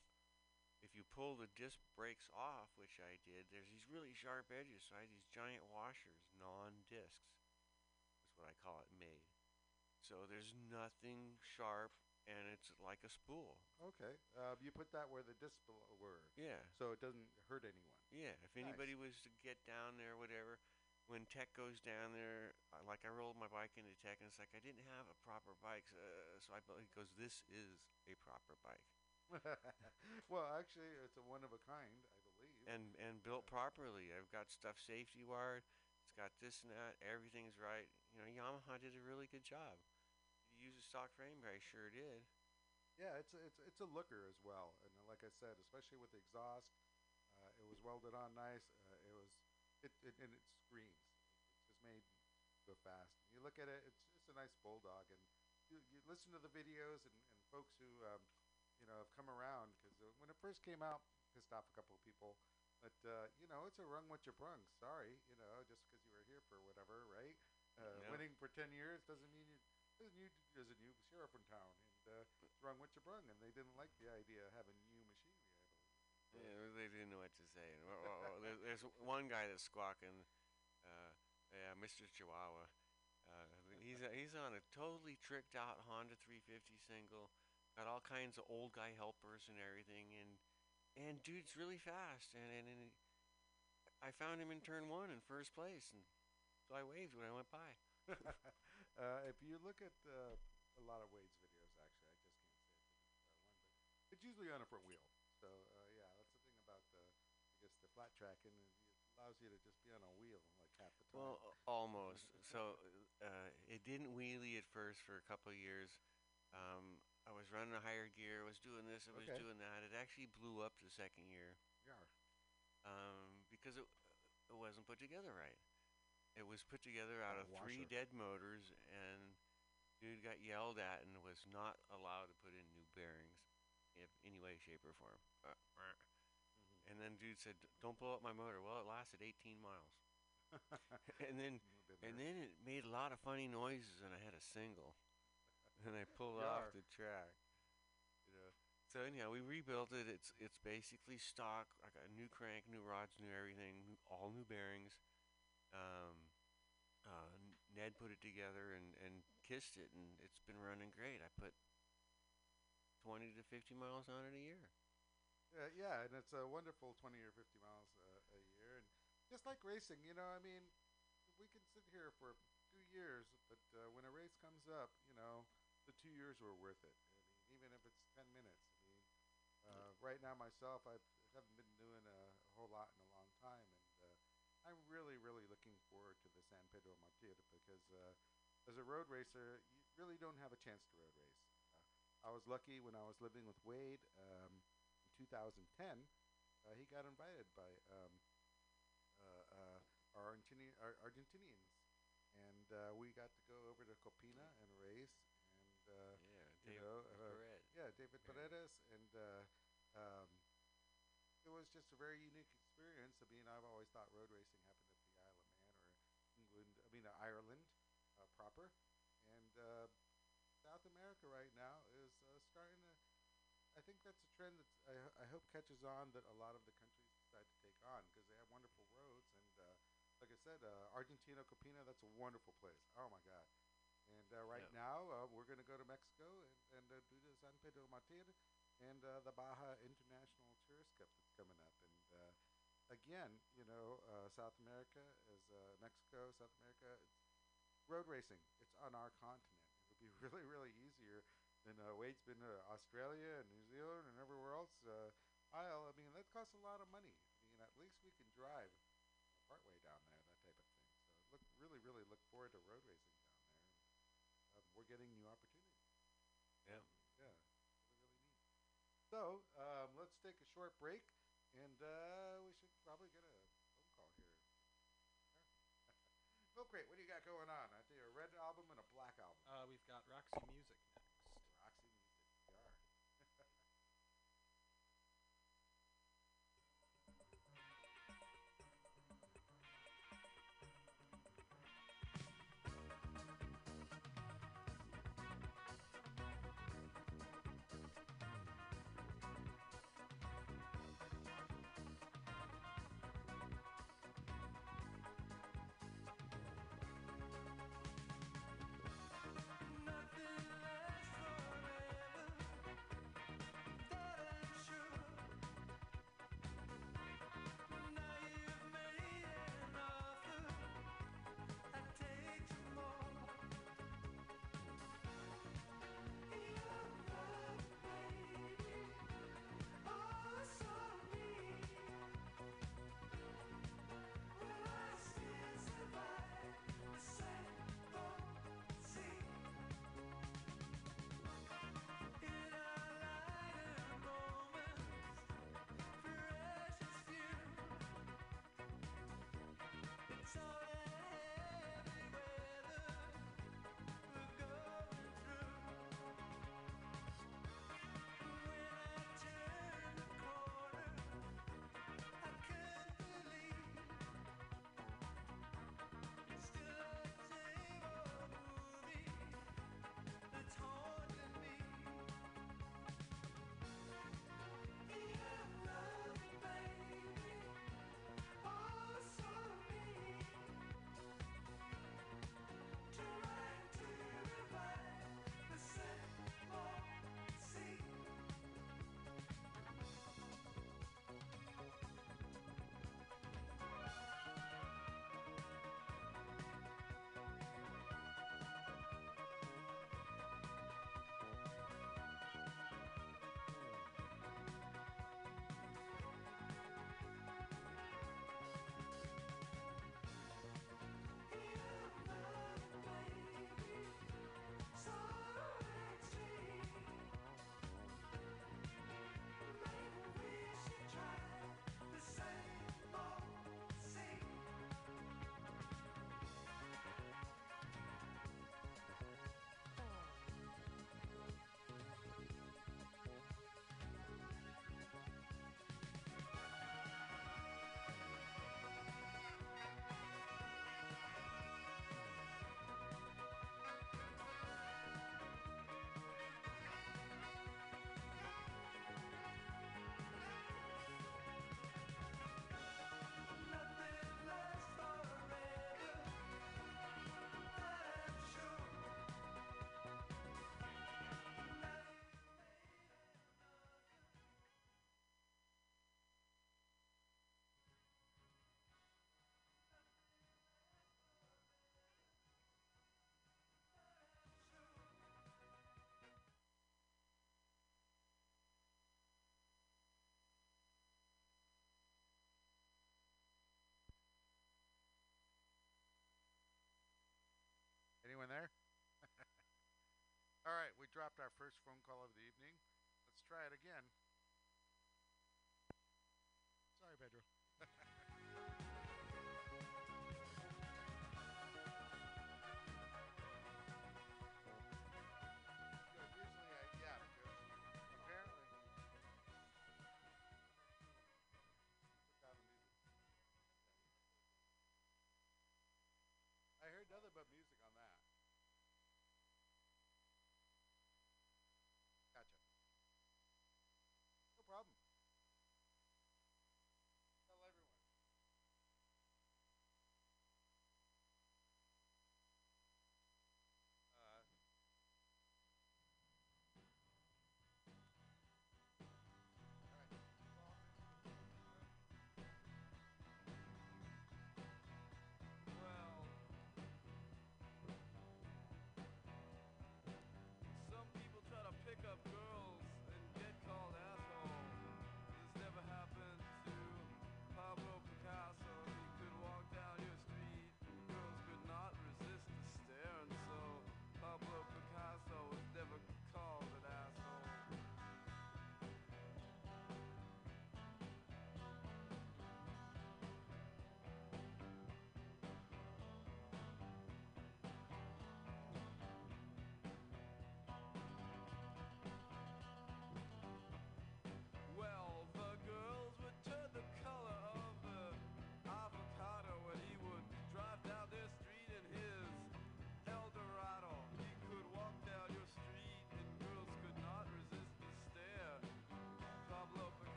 If you pull the disc brakes off, which I did, there's these really sharp edges. So I had these giant washers, non-discs, is what I call it, made. So there's nothing sharp, and it's like a spool. Okay. Uh, you put that where the discs bel- were, Yeah. so it doesn't hurt anyone. Yeah, if Nice. anybody was to get down there, whatever, when Tech goes down there, uh, like I rolled my bike into Tech, and it's like I didn't have a proper bike, uh, so I he goes, "This is a proper bike," well, actually, it's a one of a kind, I believe. and and built properly. I've got stuff safety wired. It's got this and that. Everything's right. You know, Yamaha did a really good job. Use a stock frame, I sure did. Yeah, it's a, it's it's a looker as well, and like I said, especially with the exhaust, uh, it was welded on nice. Uh, it was it, it and it screams. It's just made go fast. You look at it; it's it's a nice bulldog, and you, you listen to the videos and, and folks who um, you know have come around because uh, when it first came out, pissed off a couple of people. But uh, you know, it's a rung what you brung. Sorry, you know, just because you were here for whatever, right? Uh, Yeah. Winning for ten years doesn't mean you doesn't you as a new sheriff in town, and uh, it's wrong what you brung, and they didn't like the idea of having new machinery. I believe. Yeah, they didn't know what to say. And, well, well, well, there's one guy that's squawking, uh, yeah, Mr. Chihuahua. Uh, he's a, he's on a totally tricked out Honda 350 single, got all kinds of old guy helpers and everything, and and dude's really fast. And and, and I found him in turn one in first place, and so I waved when I went by. uh, if you look at uh, a lot of Wade's videos, actually, I just can't say it's a one, but it's usually on a front wheel. So uh, yeah, that's the thing about the I guess the flat tracking. It allows you to just be on a wheel like half the time. Well, almost. so uh, it didn't wheelie at first for a couple of years. Um, I was running a higher gear, was doing this, I was Okay. doing that. It actually blew up the second year yeah. um, because it, it wasn't put together right. It was put together out of three washer. dead motors, and dude got yelled at and was not allowed to put in new bearings, in any way, shape, or form. Uh. Mm-hmm. And then dude said, "Don't blow up my motor." Well, it lasted 18 miles. and then and then it made a lot of funny noises, and I had a single, and I pulled Yar. off the track. You know. So anyhow, we rebuilt it. It's it's basically stock. I got a new crank, new rods, new everything, new, all new bearings. Um, uh, Ned put it together and and kissed it, and it's been running great. I put twenty to fifty miles on it a year. Yeah, yeah, and it's a wonderful 20 or 50 miles uh, a year. And just like racing, you know, I mean, we can sit here for two years, but uh, when a race comes up, you know, the two years were worth it. I mean, even if it's 10 minutes. I mean, uh, right now myself, I haven't been doing a, a whole lot in a long time, and uh, I'm really, really looking forward to the San Pedro Martir because uh, as a road racer, you really don't have a chance to road race. Uh, I was lucky when I was living with Wade. Um, in 2010, uh, he got invited by um, uh, uh, our Argentini- our Argentinians, and uh, we got to go over to Copina and race. And uh, Yeah, you Dave know, yeah, David Yeah. Paredes, and uh, um, it was just a very unique experience. I mean, I've always thought road racing happened at the Isle of Man or England. I mean, uh, Ireland uh, proper, and uh, South America right now is uh, starting to. I think that's a trend that I, I hope catches on that a lot of the countries decide to take on because they have wonderful roads and uh, like I said, uh, Argentina Copina, that's a wonderful place. Oh my God! And uh, right Yeah. now uh, we're going to go to Mexico and, and uh, do the San Pedro Martir and uh, the Baja International Tourist Cup that's coming up. And uh, again, you know, uh, South America is uh, Mexico, South America. It's road racing. It's on our continent. It would be really, really easier than uh, Wade's been to Australia and New Zealand and everywhere else. Uh, Isle. I mean, that costs a lot of money. I mean, at least we can drive part way down there, that type of thing. So look, really, really look forward to road racing down there. And, uh, we're getting new opportunities. Yeah. Yeah, really, really neat. So um, let's take a short break, and uh, we should probably get a phone call here. Oh, Milk Crate, what do you got going on? I see a red album and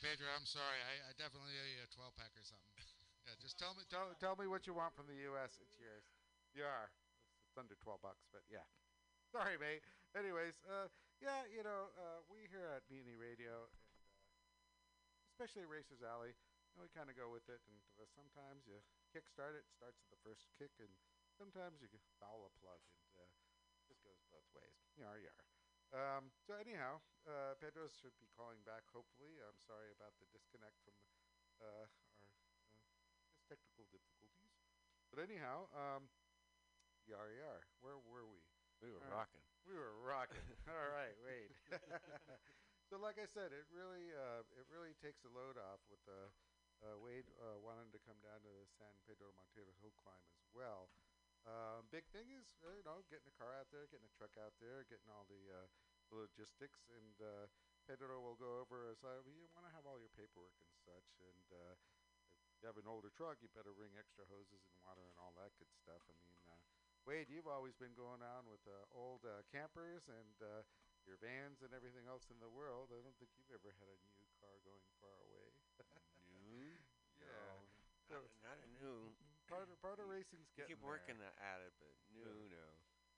Pedro, I'm sorry. I, I definitely owe you a 12 pack or something. Yeah, just tell me tell, tell me what you want from the U.S. It's yours. You are. It's under 12 bucks, but yeah. Sorry, mate. Anyways, uh, yeah, you know, uh, we here at Mutiny Radio, and, uh, especially Racers Alley, you know, we kind of go with it, and uh, sometimes you kickstart it, it starts at the first kick, and sometimes you can foul a plug, and uh, just goes both ways. Yar yar. Um, so anyhow, uh, Pedro should be calling back. Hopefully, I'm sorry about the disconnect from uh, our uh, technical difficulties. But anyhow, um, yar yar. Where were we? We were rocking. We were rocking. All right, wait. so, like I said, it really uh, it really takes a load off with uh, uh, Wade uh, wanting to come down to the San Pedro Montero hill climb as well. Um, big thing is, uh, you know, getting a car out there, getting a truck out there, getting all the uh, logistics, and uh, Pedro will go over as uh, you want to have all your paperwork and such, and uh, if you have an older truck, you better bring extra hoses and water and all that good stuff. I mean, uh, Wade, you've always been going on with uh, old uh, campers and uh, your vans and everything else in the world. I don't think you've ever had a new car going far away. New? Yeah. No, not, not a new. Part of part of racing's You getting keep working there. at it, but no, Yeah. no.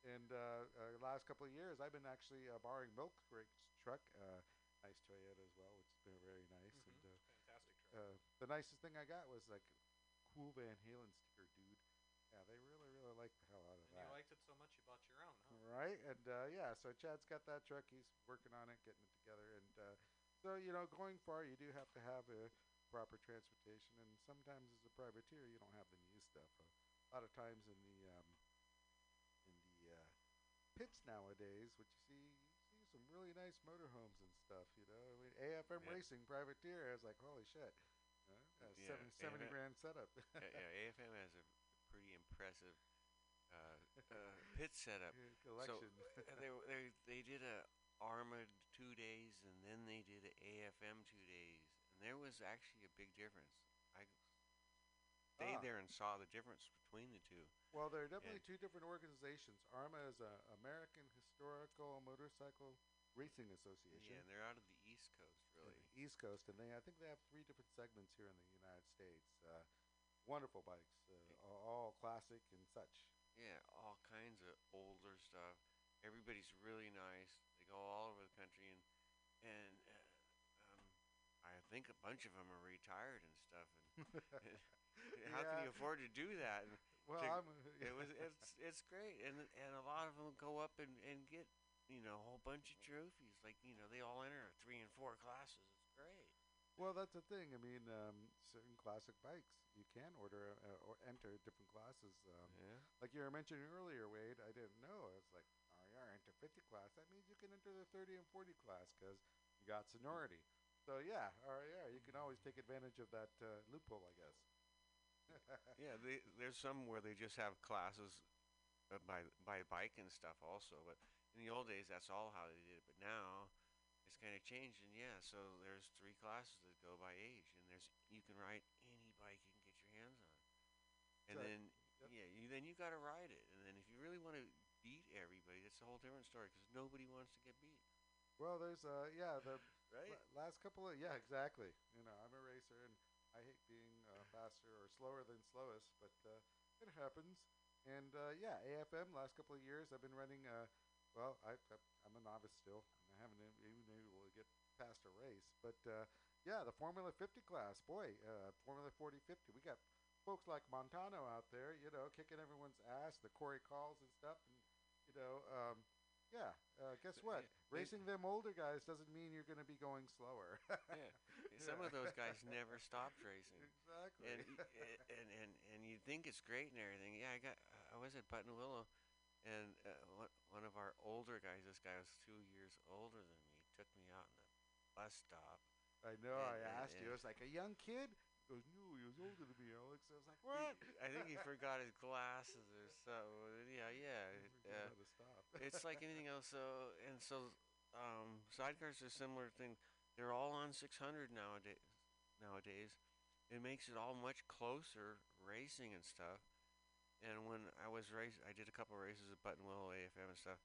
And uh, uh, last couple of years, I've been actually uh, borrowing Milk Crate's truck, uh, nice Toyota as well, which has been very nice. And uh, Fantastic truck. uh, the nicest thing I got was like a cool Van Halen sticker, dude. Yeah, they really, really like the hell out of And that. you liked it so much you bought your own, huh? Right, and uh, yeah, so Chad's got that truck. He's working on it, getting it together, and uh, so you know, going far, you do have to have a proper transportation, and sometimes as a privateer, you don't have the new stuff. a lot of times in the um, in the uh, pits nowadays, what you see, you see some really nice motorhomes and stuff. You know, I mean, AFM Yeah. Racing privateer is like holy shit. You know, uh, Yeah, seven, 70 grand setup. yeah, yeah, AFM has a pretty impressive uh, uh, pit setup. Yeah, So uh, they they they did a Armored two days, and then they did a AFM two days, there was actually a big difference. I stayed Ah. there and saw the difference between the two. Well, they're definitely two different organizations. AHRMA is a American Historical Motorcycle Racing Association. Yeah, and they're out of the East Coast, really. East Coast, and they I think they have three different segments here in the United States. Uh, wonderful bikes, uh, all classic and such. Yeah, all kinds of older stuff. Everybody's really nice. They go all over the country, and and think a bunch of them are retired and stuff. And how can you afford to do that? And Well, to- I'm, it was it's it's great, and and a lot of them go up and and get you know a whole bunch of trophies. Like you know they all enter three and four classes. It's great. well, that's the thing. I mean, um, certain classic bikes you can order uh, or enter different classes. Um, Yeah. Like you were mentioning earlier, Wade, I didn't know. It's like, oh, yeah, enter 50 class. That means you can enter the 30 and 40 class because you got seniority. So, yeah, all right, yeah, you can always take advantage of that uh, loophole, I guess. Yeah, they, there's some where they just have classes uh, by by bike and stuff also. But in the old days, that's all how they did it. But now it's kind of changed, and yeah, so there's three classes that go by age, and there's you can ride any bike you can get your hands on. And So, then yep. yeah, you then you got to ride it. And then if you really want to beat everybody, that's a whole different story because nobody wants to get beat, Well, there's, uh, yeah, the right? la- last couple of, yeah, exactly. You know, I'm a racer and I hate being uh, faster or slower than slowest, but uh, it happens. And uh, yeah, AFM, last couple of years, I've been running, uh, well, I, I'm a novice still. I haven't even been able to get past a race. But uh, yeah, the Formula 50 class, boy, uh, Formula 40 50, we got folks like Montano out there, you know, kicking everyone's ass, the Corey calls and stuff. And, you know, um, yeah, uh, guess what? yeah, Racing them older guys doesn't mean you're going to be going slower. yeah, some of those guys never stopped racing. Exactly. and, and and and you think it's great and everything. Yeah, I got I was at Buttonwillow, and uh, one one of our older guys. This guy was two years older than me. Took me out in the bus stop. I know. I and- and- asked you. and- I was like a young kid. Goes, no, he was older than me, Alex. I was like, what? I think he forgot his glasses or something. Yeah, yeah. Uh, it's like anything else. So and so, um, sidecars are a similar thing. They're all on 600 nowadays. Nowadays, it makes it all much closer racing and stuff. And when I was race, I did a couple races at Buttonwillow AFM and stuff.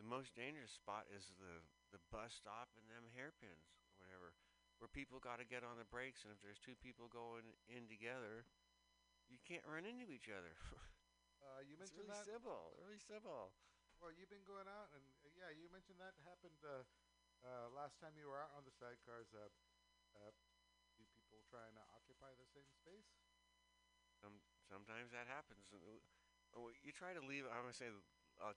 The most dangerous spot is the the bus stop and them hairpins, where people got to get on the brakes. And if there's two people going in together, you can't run into each other. Uh, you it's mentioned really that. simple. Really simple. Well, you've been going out, and uh, yeah, you mentioned that happened uh, uh, last time you were out on the sidecars. Uh, uh, do people trying to occupy the same space? Some sometimes that happens. uh, oh, you try to leave. I'm gonna say uh,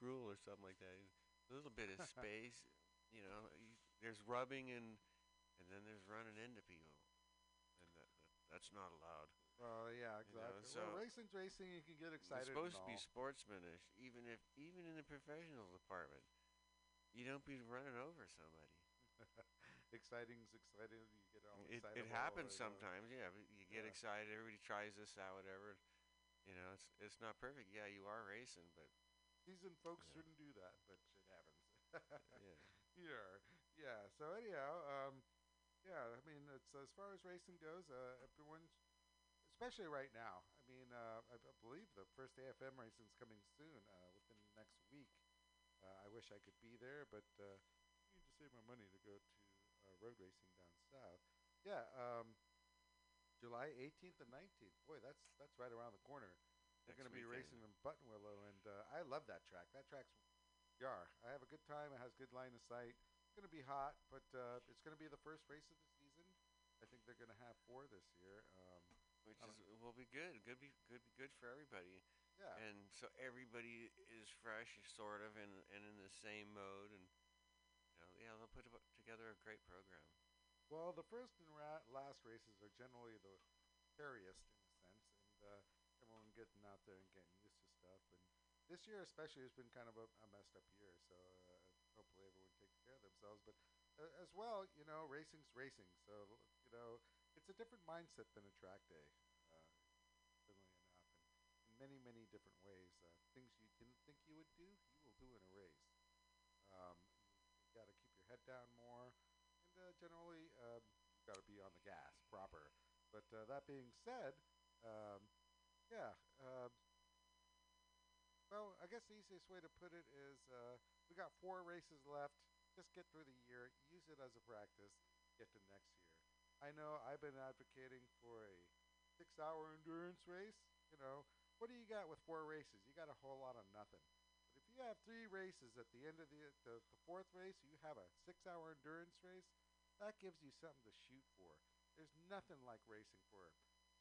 drool or something like that. A little bit of space. You know, you, there's rubbing and and then there's running into people, and that, that that's not allowed. Well, yeah, You know, exactly. so- well, racing's racing. You can get excited. It's excited. supposed to be all. sportsmanish, even if even in the professional department. You don't be running over somebody. Exciting's exciting. You get all It, excited. it happens sometimes, yeah. But you get Yeah. excited. Everybody tries this out, whatever. You know, it's it's not perfect. Yeah, you are racing, but Seasoned folks Yeah. shouldn't do that, but it happens. yeah. yeah, yeah. So anyhow, um, yeah. I mean, it's as far as racing goes, uh, everyone's, especially right now. I mean, uh, I, I believe the first AFM racing's coming soon, uh, within the next week. Uh, I wish I could be there, but uh, I need to save my money to go to uh, road racing down south. Yeah, um, July 18th and 19th. Boy, that's that's right around the corner. They're going to be racing in Buttonwillow, and uh, I love that track. That track's yar. I have a good time. It has good line of sight. Going to be hot, but uh, it's going to be the first race of the season. I think they're going to have four this year. Um, which is will be good. Good be good be good for everybody. Yeah. And so everybody is fresh, sort of, and and in the same mode, and you know, yeah, they'll put together a great program. Well, the first and ra- last races are generally the scariest in a sense, and uh, everyone getting out there and getting used to stuff. And this year, especially, has been kind of a, a messed up year. So uh, hopefully, everyone care of themselves. But uh, as well, you know, racing's racing. So you know, it's a different mindset than a track day. Uh, funnily enough, and in many, many different ways, uh, things you didn't think you would do, you will do in a race. Um, you got to keep your head down more and uh, generally um, you got to be on the gas proper. But uh, that being said, um, yeah. Um, well, I guess the easiest way to put it is uh, we got four races left. Just get through the year, use it as a practice, get to next year. I know I've been advocating for a six-hour endurance race. You know, what do you got with four races? You got a whole lot of nothing. But if you have three races at the end of the the, the fourth race, you have a six-hour endurance race. That gives you something to shoot for. There's nothing like racing for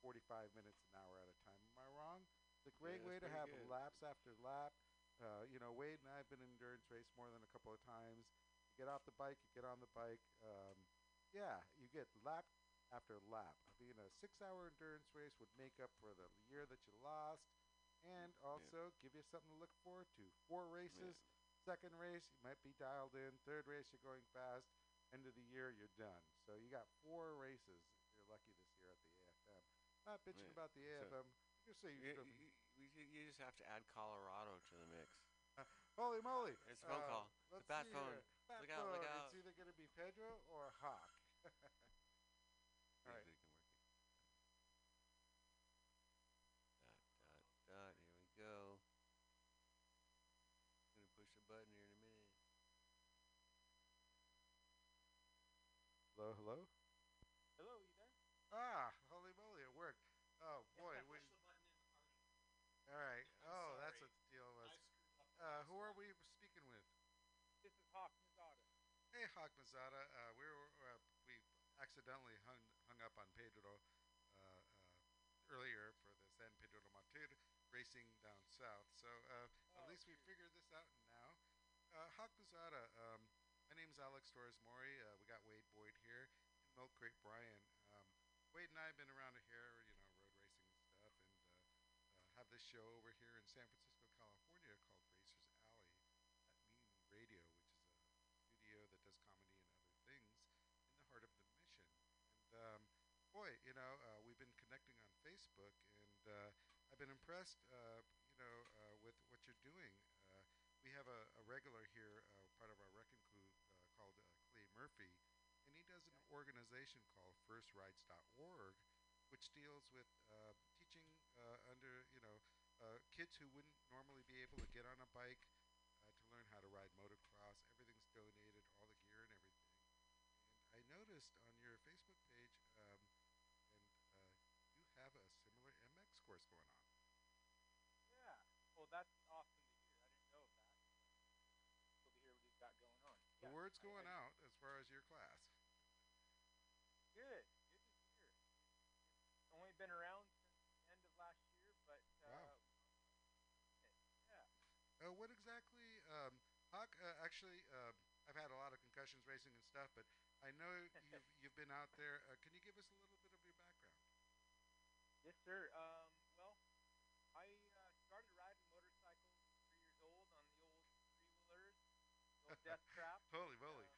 45 minutes an hour at a time. Am I wrong? It's a great Yeah, way to have good. laps after lap. Uh, you know, Wade and I have been in endurance race more than a couple of times. You get off the bike, you get on the bike. Um, yeah, you get lap after lap. Mean, a six-hour endurance race would make up for the year that you lost, and also give you something to look forward to. Four races. Second race, you might be dialed in. Third race, you're going fast. End of the year, you're done. So you got four races. You're lucky this year at the AFM. Not bitching Yeah, about the so- AFM. Just say you You, should. you, you, you just have to add Colorado to the mix. Holy moly! It's a phone Uh, call. Let's bat phone. here. Bat Look out, look out. It's either going to be Pedro or Hawk. All right. if we can work it. Dot, dot, dot. Here we go. Gonna push a button here in a minute. Hello. Hello, Mazada. Uh, we were uh, we accidentally hung hung up on Pedro uh, uh, earlier for the San Pedro de Monte racing down south. So uh, at Oh, least we figured this out now. Uh, Hawk Mazada. Um, my name's Alex Torres Mori. Uh, we got Wade Boyd here and Milk Crate Brian. Um, Wade and I have been around here, you know, road racing and stuff, and uh, uh, have this show over here in San Francisco, California, called Racers Alley at Mutiny Radio, which is a studio that does comedy and other things in the heart of the mission. And um, boy, you know, uh, we've been connecting on Facebook, and uh, I've been impressed, uh, you know, uh, with what you're doing. Uh, we have a, a regular here, uh, part of our wrecking crew, uh, called uh, Clay Murphy, and he does an organization called FirstRides.org, which deals with uh, teaching uh, under, you know, uh, kids who wouldn't normally be able to get on a bike uh, to learn how to ride motocross. Everything's donated, all the gear and everything. And I noticed on your Facebook that's awesome to hear. I didn't know of that. Cool to hear what he's got going on. The Yeah, word's I- going I- out as far as your class. Good. Good to hear. It's only been around since the end of last year, but uh, Wow. yeah. Uh, what exactly, um, Hawk? Uh, actually, uh, I've had a lot of concussions racing and stuff, but I know you've you've been out there. Uh, can you give us a little bit of your background? Yes, sir. Um, death trap. Holy moly!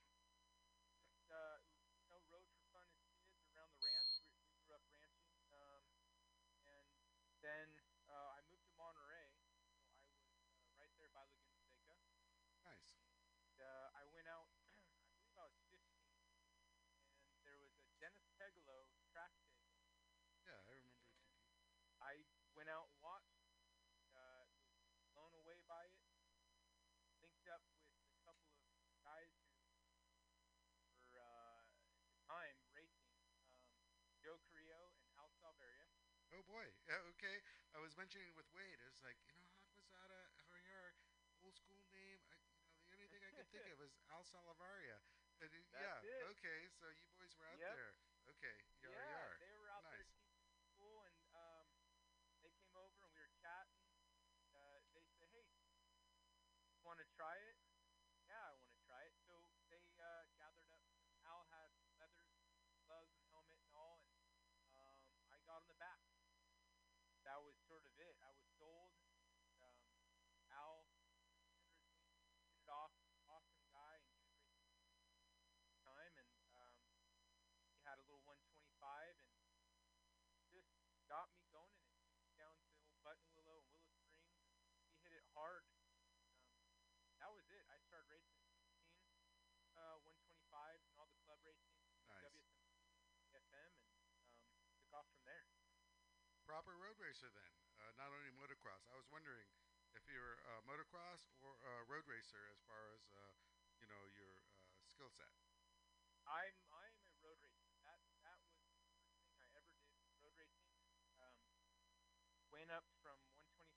Was mentioning with Wade. It's like you know, Hawk Mazada, your old school name. I, you know, the only thing I could think of was Al Salavaria. And it- yeah. It. Okay. So you boys were out Yep. there. Okay. Yar yeah, racer then, uh, not only motocross. I was wondering if you're uh, motocross or uh, road racer as far as uh, you know your uh, skill set. I'm I'm a road racer. That that was the first thing I ever did road racing. Um, went up from 125,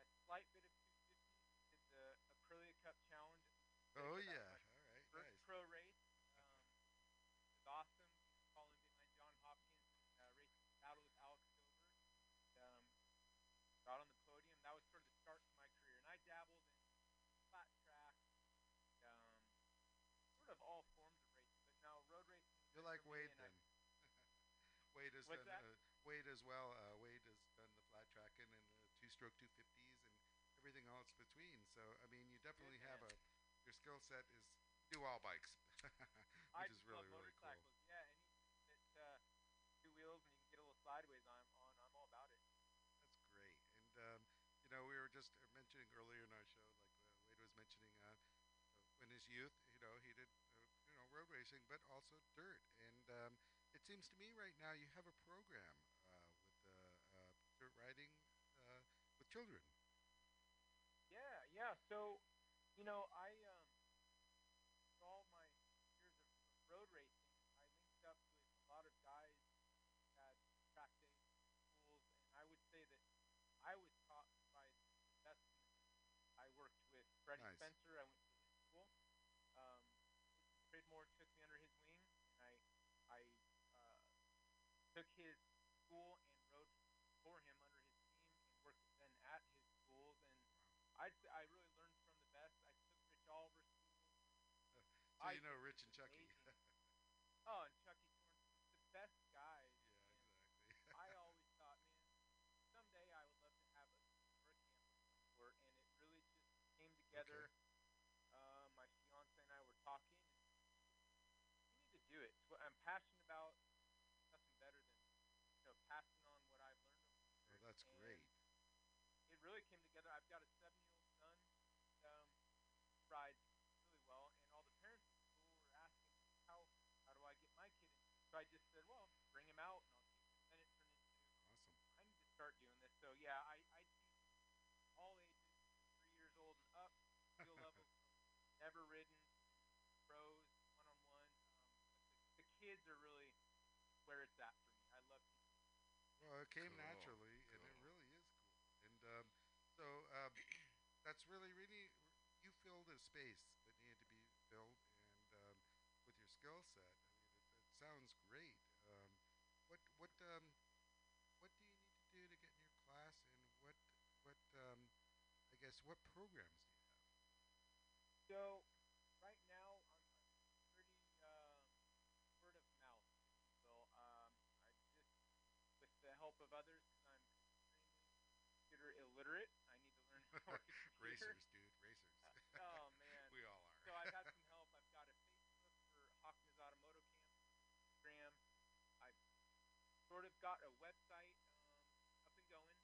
a slight bit of 250. Did the Aprilia Cup Challenge. It Oh was yeah, my all right, first nice. pro race. Um, it was awesome. Following behind John Hopkins, uh, racing battle with Alex Silver. Um, got on the podium. That was sort of the start to my career, and I dabbled in flat track, um, sort of all forms of racing. But now road racing. is You're it like for me, Wade and I- then. Wade has What's done that? uh, Wade as well. Uh, Wade has done the flat tracking and uh, two-stroke 250s and everything else between. So I mean, you definitely have a man. your skill set is do all bikes, I which is really really cool. Yeah, anything that uh, two wheels and you can get a little sideways on, on I'm all about it. That's great. And um, you know, we were just uh, mentioning earlier in our show, like uh, Wade was mentioning, uh, in his youth, you know, he did, uh, you know, road racing, but also dirt. And um, seems to me right now you have a program uh, with uh, uh, dirt riding uh, with children. Yeah, yeah. So, you know, I um, all my years of, road racing, I linked up with a lot of guys had track days schools, and I would say that I was taught by the best. in the business. I worked with Freddie Nice. Spencer. I went to his school. Um, Pridmore took me under his wing, and I I uh, took his school and rode for him under his team, and worked then at his schools. And I'd I really learned from the best. I took Rich school. So I you know Rich and Chucky. Oh, and Chucky Torrance, the best guys. yeah, and exactly. I always thought, man, someday I would love to have a summer camp sort, and it really just came together. Uh, kids are really where it's at for me. I love teaching. Well, it came Cool, naturally, and it really is cool. And um, so um, that's really, really, you filled a space that needed to be filled, and um, with your skill set, I mean, it, it sounds great. Um, what, what, um, what do you need to do to get in your class, and what, what, um, I guess, what programs do you have? So right now I'm, I'm pretty um, word of mouth, if you will. Um, I just with the help of others, because I'm computer illiterate. I need to learn more computer. Racers, dude, racers. Oh man. we all are. So I've had some help. I've got a Facebook for Hawkins Automoto Camp, Instagram. I've sort of got a website um, up and going.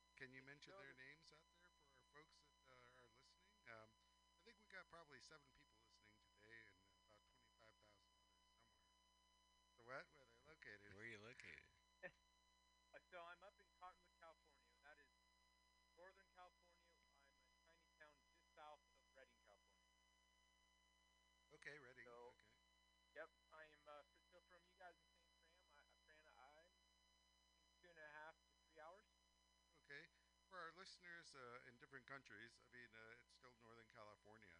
So Can you mention their names out there for our folks that uh, are listening? Um, I think we got probably seven people different countries. I mean, uh, it's still Northern California.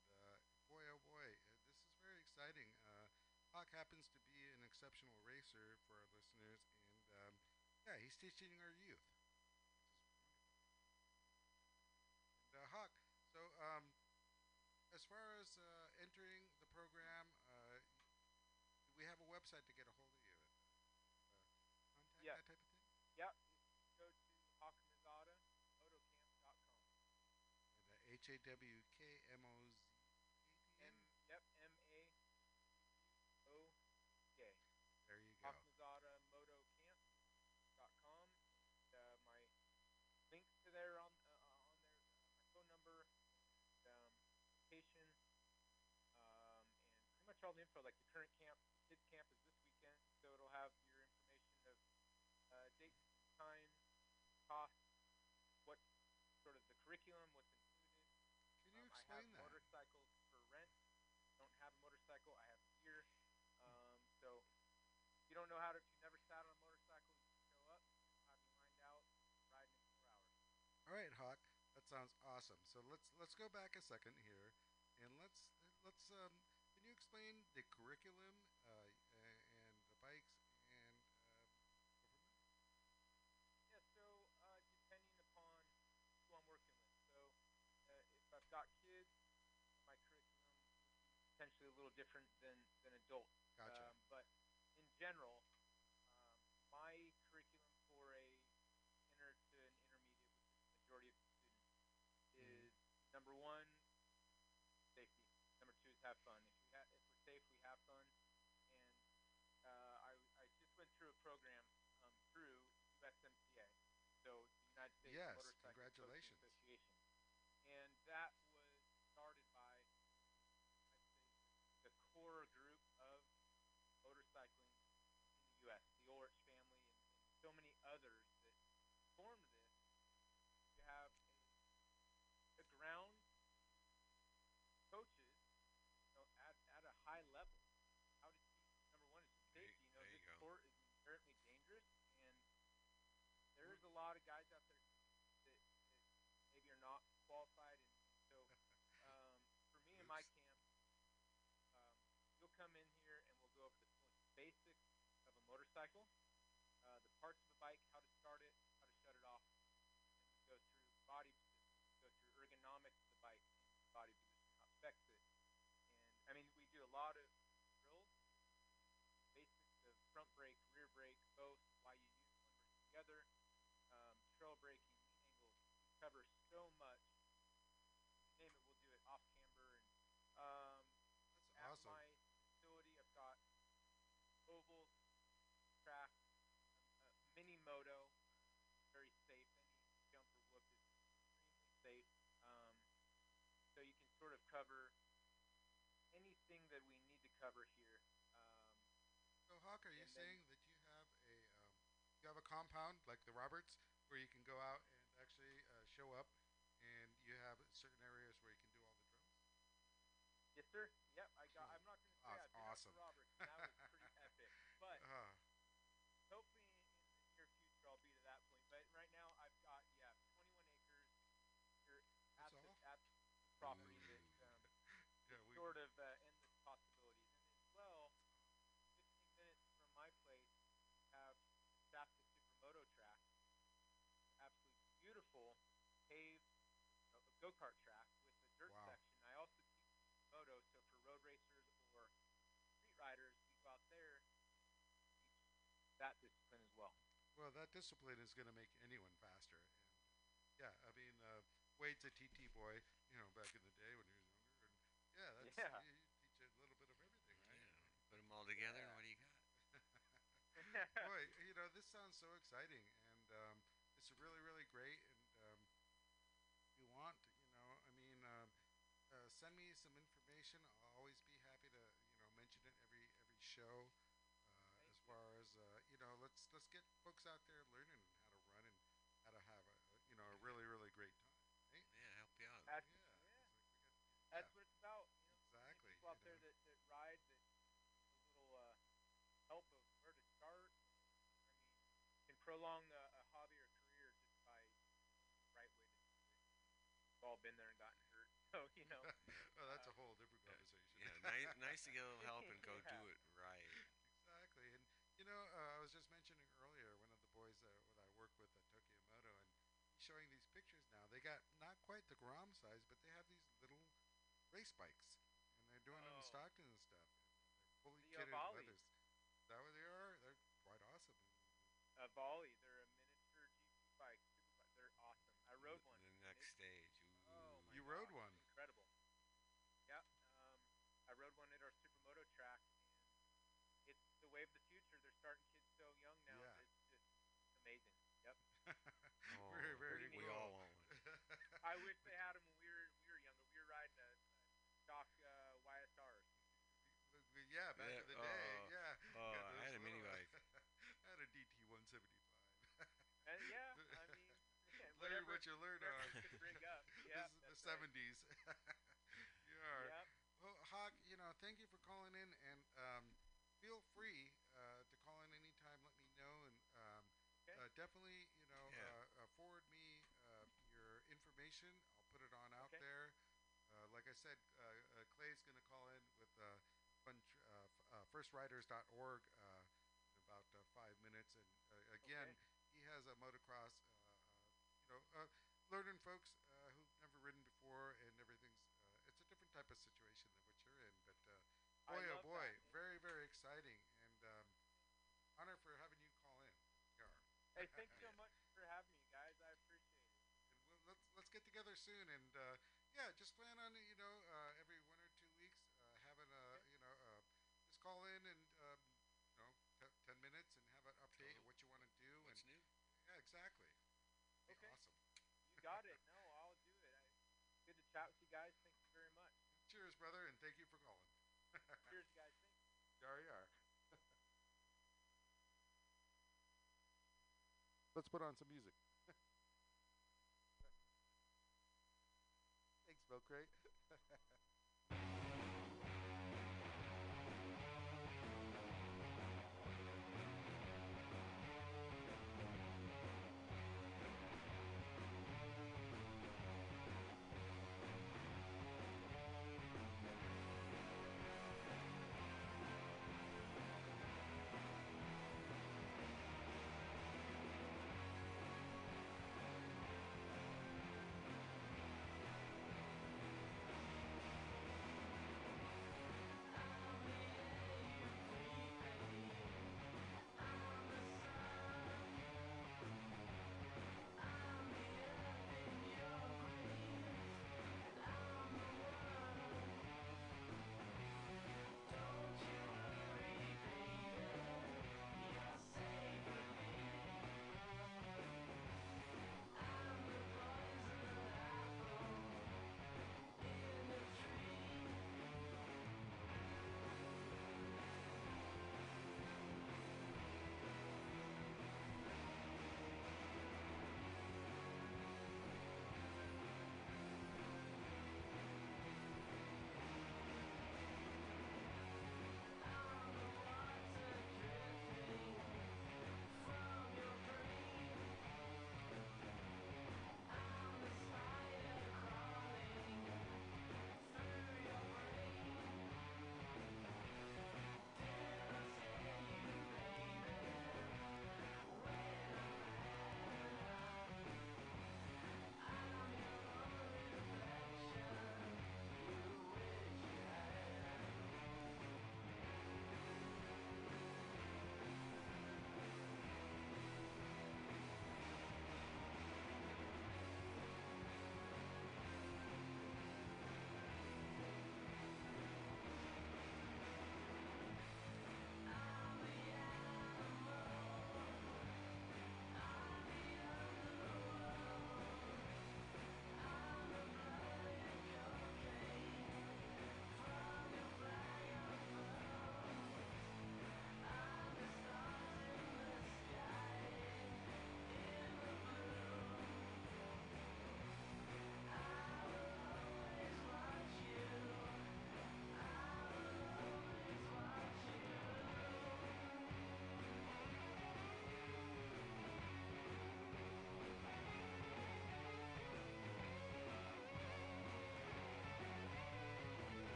And uh, boy, oh boy, uh, this is very exciting. Uh, Hawk happens to be an exceptional racer for our listeners. And um, yeah, he's teaching our youth. And, uh, Hawk, so um, as far as uh, entering the program, we have a website to get a hold of you. yeah. that type of thing? Yeah, H A W K M O Z M N. yep M A O K. There you go. Motocamp.com. And, uh, my links to there on uh, on there. Uh, my phone number, and, um, location, um, and pretty much all the info. Like the current camp, the kids camp is this weekend, so it'll have your information of uh, dates, times, costs, what sort of the curriculum, what's included. Can you Um, I explain that? motorcycles for rent. Don't have a motorcycle. I have gear. Um, so if you don't know how to, if you never sat on a motorcycle, you show up. Have you lined out, riding in four hours. All right, Hawk. That sounds awesome. So let's let's go back a second here, and let's let's um. Can you explain the curriculum uh, and the bikes and um, go from there? Yeah. So uh, depending upon who I'm working with. So uh, if I've got kids, my curriculum be potentially a little different than than adults. Gotcha. Um, but in general, um, my curriculum for a beginner to an intermediate, is majority of students, is number one, safety. Number two is have fun. If we ha- if we're safe, we have fun. And uh, I I just went through a program um, through USMCA, so the United States Yes, Motorcycle congratulations. That was started by I'd say the core group of motorcycling in the U.S. The Ulrich family and, and so many others that formed this to have a, a ground coaches you know, at, at a high level. How to teach number one is just There you- safety. You know, there this you go. sport is inherently dangerous, and there's a lot of guys out there that, that maybe are not qualified, and, and so um, for me in my Oops. camp, um, you'll come in here and we'll go over the most basics of a motorcycle, moto, very safe. Any jump or whoop is extremely safe. Um, so you can sort of cover anything that we need to cover here. Um, So Hawk, are you saying that you have a um, you have a compound like the Roberts where you can go out and actually uh, show up, and you have certain areas where you can do all the drills? yes, sir. Yep, I got. I'm not going to say That's I've been awesome. Roberts. property that um, yeah, sort of uh, endless possibilities. And as well, 15 minutes from my place, have Shasta Supermoto track, absolutely beautiful paved uh, go kart track with a dirt Wow. section. I also teach moto, so for road racers or street riders, we go out there teach that discipline as well. well, that discipline is going to make anyone faster. And yeah, I mean, uh, Wade's a TT boy, you know, back in the day when he was younger, and yeah, that's Yeah. You, you teach a little bit of everything, right? Yeah. Put them all together, and what do you got? Boy, you know, this sounds so exciting, and um, it's really, really great. And um, if you want, you know, I mean, um, uh, send me some information. I'll always be happy to, you know, mention it every every show. Uh, as far as uh, you know, let's let's get folks out there learning how to run and how to have a, a you know a really, really great time. Right? Yeah, help you out. That's, yeah, yeah. it's like we got- That's yeah, what it's about. You know, so many Exactly, People out you there know. that, that ride that a little uh, help of where to start. I mean, can prolong a, a hobby or career just by the right way to do it. We've all been there and gotten hurt, so you know. oh, that's a uh, whole different conversation. Yeah, nice, nice to get a little help and go Yeah. do it right. Exactly, and you know, uh, I was just mentioning earlier one of the boys uh, that I work with at Tokyo Moto, and he's showing these pictures now. They got not quite the Grom size, but they have these little race bikes, and they're doing them in Oh. Stockton and stuff. They're fully The, kitted in leathers. Is that what they are? They're quite awesome. Ohvale. They're a miniature GP bike. Super bike. They're awesome. I rode one. The and next it- stage. Oh my You rode gosh, one. Incredible. Yeah. Um, I rode one at our supermoto track, and it's the way of the future. They're starting kids so young now. Yeah. It's just amazing. Yep. Oh, very, very pretty we neat. all want one. I wish they had them when we were we were younger. We were riding a, a stock uh, YSRs. yeah, back Yeah, in the day. oh, yeah. oh, Got I those had a mini little- bike. I had a DT 175. And yeah, I mean, yeah, learn whatever, what you learn whatever on. you could bring up. Yeah, this is the that's right. 70s. yeah. Yep. Well, Hawk, you know, thank you for calling in, and um, feel free uh, to call in anytime. Let me know, and um, Okay. uh, definitely, you know, Yeah. uh, uh, forward me uh, your information. I'll put it on out Okay. there. Uh, like I said, uh, uh, Clay's going to call in with uh, fun tr- uh, f- uh, FirstRides.org uh, in about uh, five minutes. And uh, again, he has a motocross, uh, uh, you know, uh, learning folks uh, who've never ridden before, and everything's. Uh, it's a different type of situation than what you're in, but uh, I boy, oh boy, that. very, very exciting, and um, honor for having you call in. Are. Hey, thanks so much for having me, guys. I appreciate it. And we'll, let's let's get together soon, and uh, yeah, just plan on you know uh, Cheers, guys. Thank you. Yar. Let's put on some music. Thanks, Milk Crate.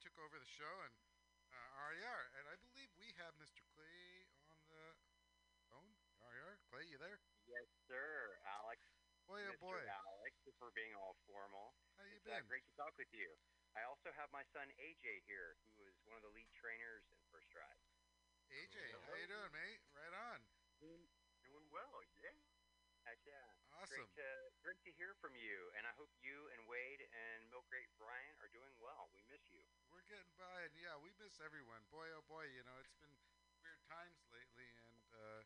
Took over the show and uh, RER, and I believe we have Mr. Clay on the phone. RER, Clay, you there? Yes, sir, Alex. Boy, oh Mr. boy, Alex, for being all formal. how you It's uh, been? great to talk with you. I also have my son AJ here, who is one of the lead trainers in First Rides. AJ, how you doing, mate? Right on. Doing, doing well, yeah. Heck yeah. Awesome. Great to great to hear from you, and I hope you and Wade and Milk Crate Brian are doing well. We miss you. We're getting by, and yeah, we miss everyone. Boy, oh boy, you know, it's been weird times lately, and uh,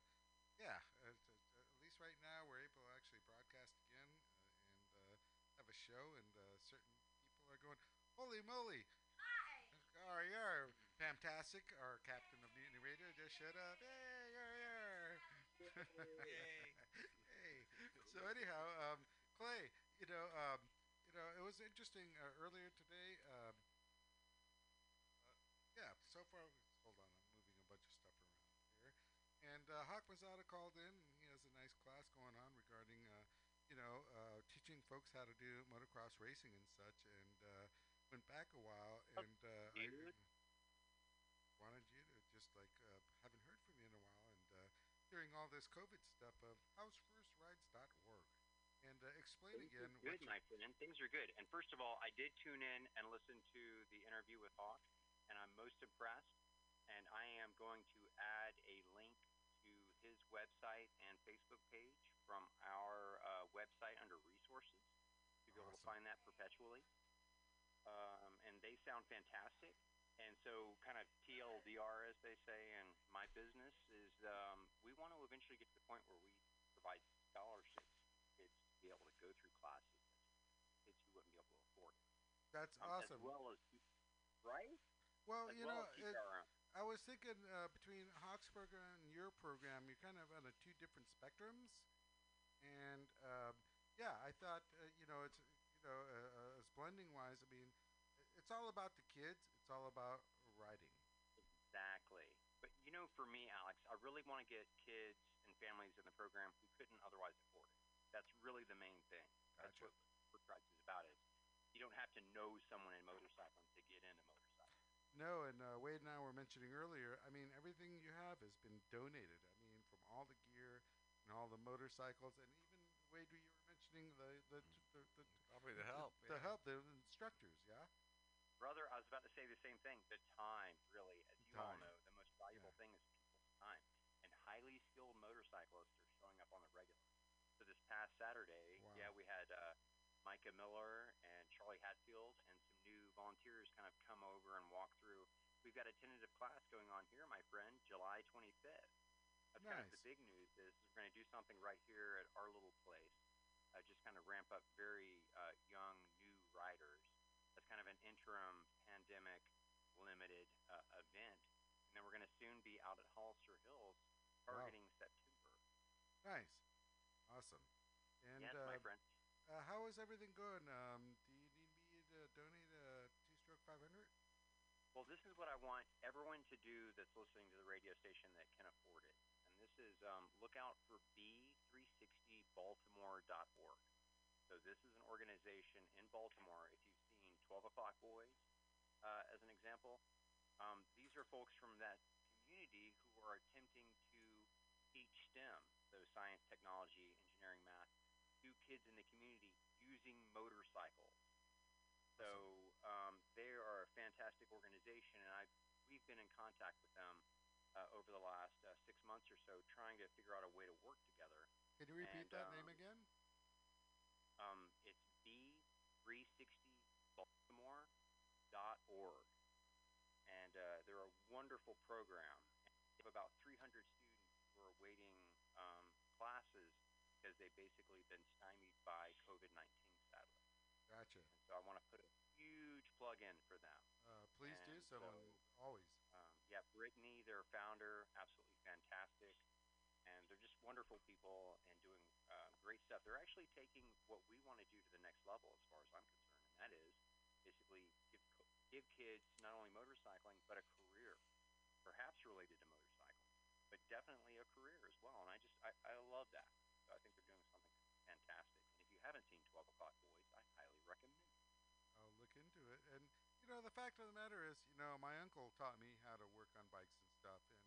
yeah, uh, t- t- at least right now we're able to actually broadcast again uh, and uh, have a show, and uh, certain people are going, holy moly! Hi! RER, fantastic. Our captain of Mutiny Radio just showed up. Hey, RER! hey. So anyhow, um, Clay, you know, um, you know, it was interesting uh, earlier today. Um, uh, yeah, so far, hold on, I'm moving a bunch of stuff around here. And uh, Hawk Mazzotta called in, and he has a nice class going on regarding, uh, you know, uh, teaching folks how to do motocross racing and such. And uh, went back a while, and uh, I dude. wanted you to just like uh, haven't heard from you in a while, and uh, during all this COVID stuff of housefirstrides.org, and uh, explain Things again good, my friend. Things are good. And first of all, I did tune in and listen to the interview with Hawk, and I'm most impressed. And I am going to add a link to his website and Facebook page from our uh, website under resources to be able to find that perpetually. Um, and they sound fantastic. And so, kind of TLDR, as they say in my business, is um, we want to eventually get to the point where we provide scholarships for kids to be able to go through classes that kids who wouldn't be able to afford it. That's Um, awesome. As well as, right? well, as you well know, it. I was thinking uh, between Hawk's program and your program, you're kind of on a two different spectrums, and um, yeah, I thought uh, you know it's you know uh, uh, as blending wise, I mean, it's all about the kids. It's all about for me, Alex, I really want to get kids and families in the program who couldn't otherwise afford it. That's really the main thing. That's what First Rides is about. Is you don't have to know someone in motorcycling to get into motorcycling. No, and uh, Wade and I were mentioning earlier. I mean, everything you have has been donated. I mean, from all the gear and all the motorcycles, and even Wade, you were mentioning the the the, the, Probably the help. the help, the instructors. Yeah. Brother, I was about to say the same thing. The time, really, as you all know, the most valuable thing is people's time. And highly skilled motorcyclists are showing up on the regular. So this past Saturday, Wow. yeah, we had uh, Micah Miller and Charlie Hatfield and some new volunteers kind of come over and walk through. We've got a tentative class going on here, my friend, July 25th. That's kind of the big news is we're going to do something right here at our little place. Uh, just kind of ramp up very uh, young, new riders as kind of an interim pandemic limited uh, event. And then we're going to soon be out at Hollister Hills targeting September. Nice. Awesome. And yes, uh, my friend. uh, how is everything going? Um, do you need me to donate a two-stroke 500? Well, this is what I want everyone to do that's listening to the radio station that can afford it. And this is um, look out for B360Baltimore.org. So this is an organization in Baltimore. If you've seen 12 O'clock Boys, uh, as an example, um, these are folks from that community who are attempting to teach STEM, so science, technology, engineering, math, to kids in the community using motorcycles. So um, they are a fantastic organization, and I we've been in contact with them uh, over the last uh, six months or so, trying to figure out a way to work together. Can you repeat And, that name um, again? Um, it's b360baltimore.org, and uh, they're a wonderful program. They have about 300 students who are waiting um, classes because they've basically been stymied by COVID-19, sadly. Gotcha. And so I want to put a huge plug in for them. Uh, please do so, so- always. Um, yeah, Brittany, their founder, absolutely fantastic, and they're just wonderful people and doing uh, great stuff. They're actually taking what we want to do to the next level, as far as I'm concerned, and that is basically give give kids not only motorcycling but a career, perhaps related to motorcycling, but definitely a career as well. And I just I, I love that. I think they're doing something fantastic. And if you haven't seen 12 O'clock Boys, I highly recommend it. I'll look into it. And you know, the fact of the matter is, you know, my uncle taught me how to work on bikes and stuff, and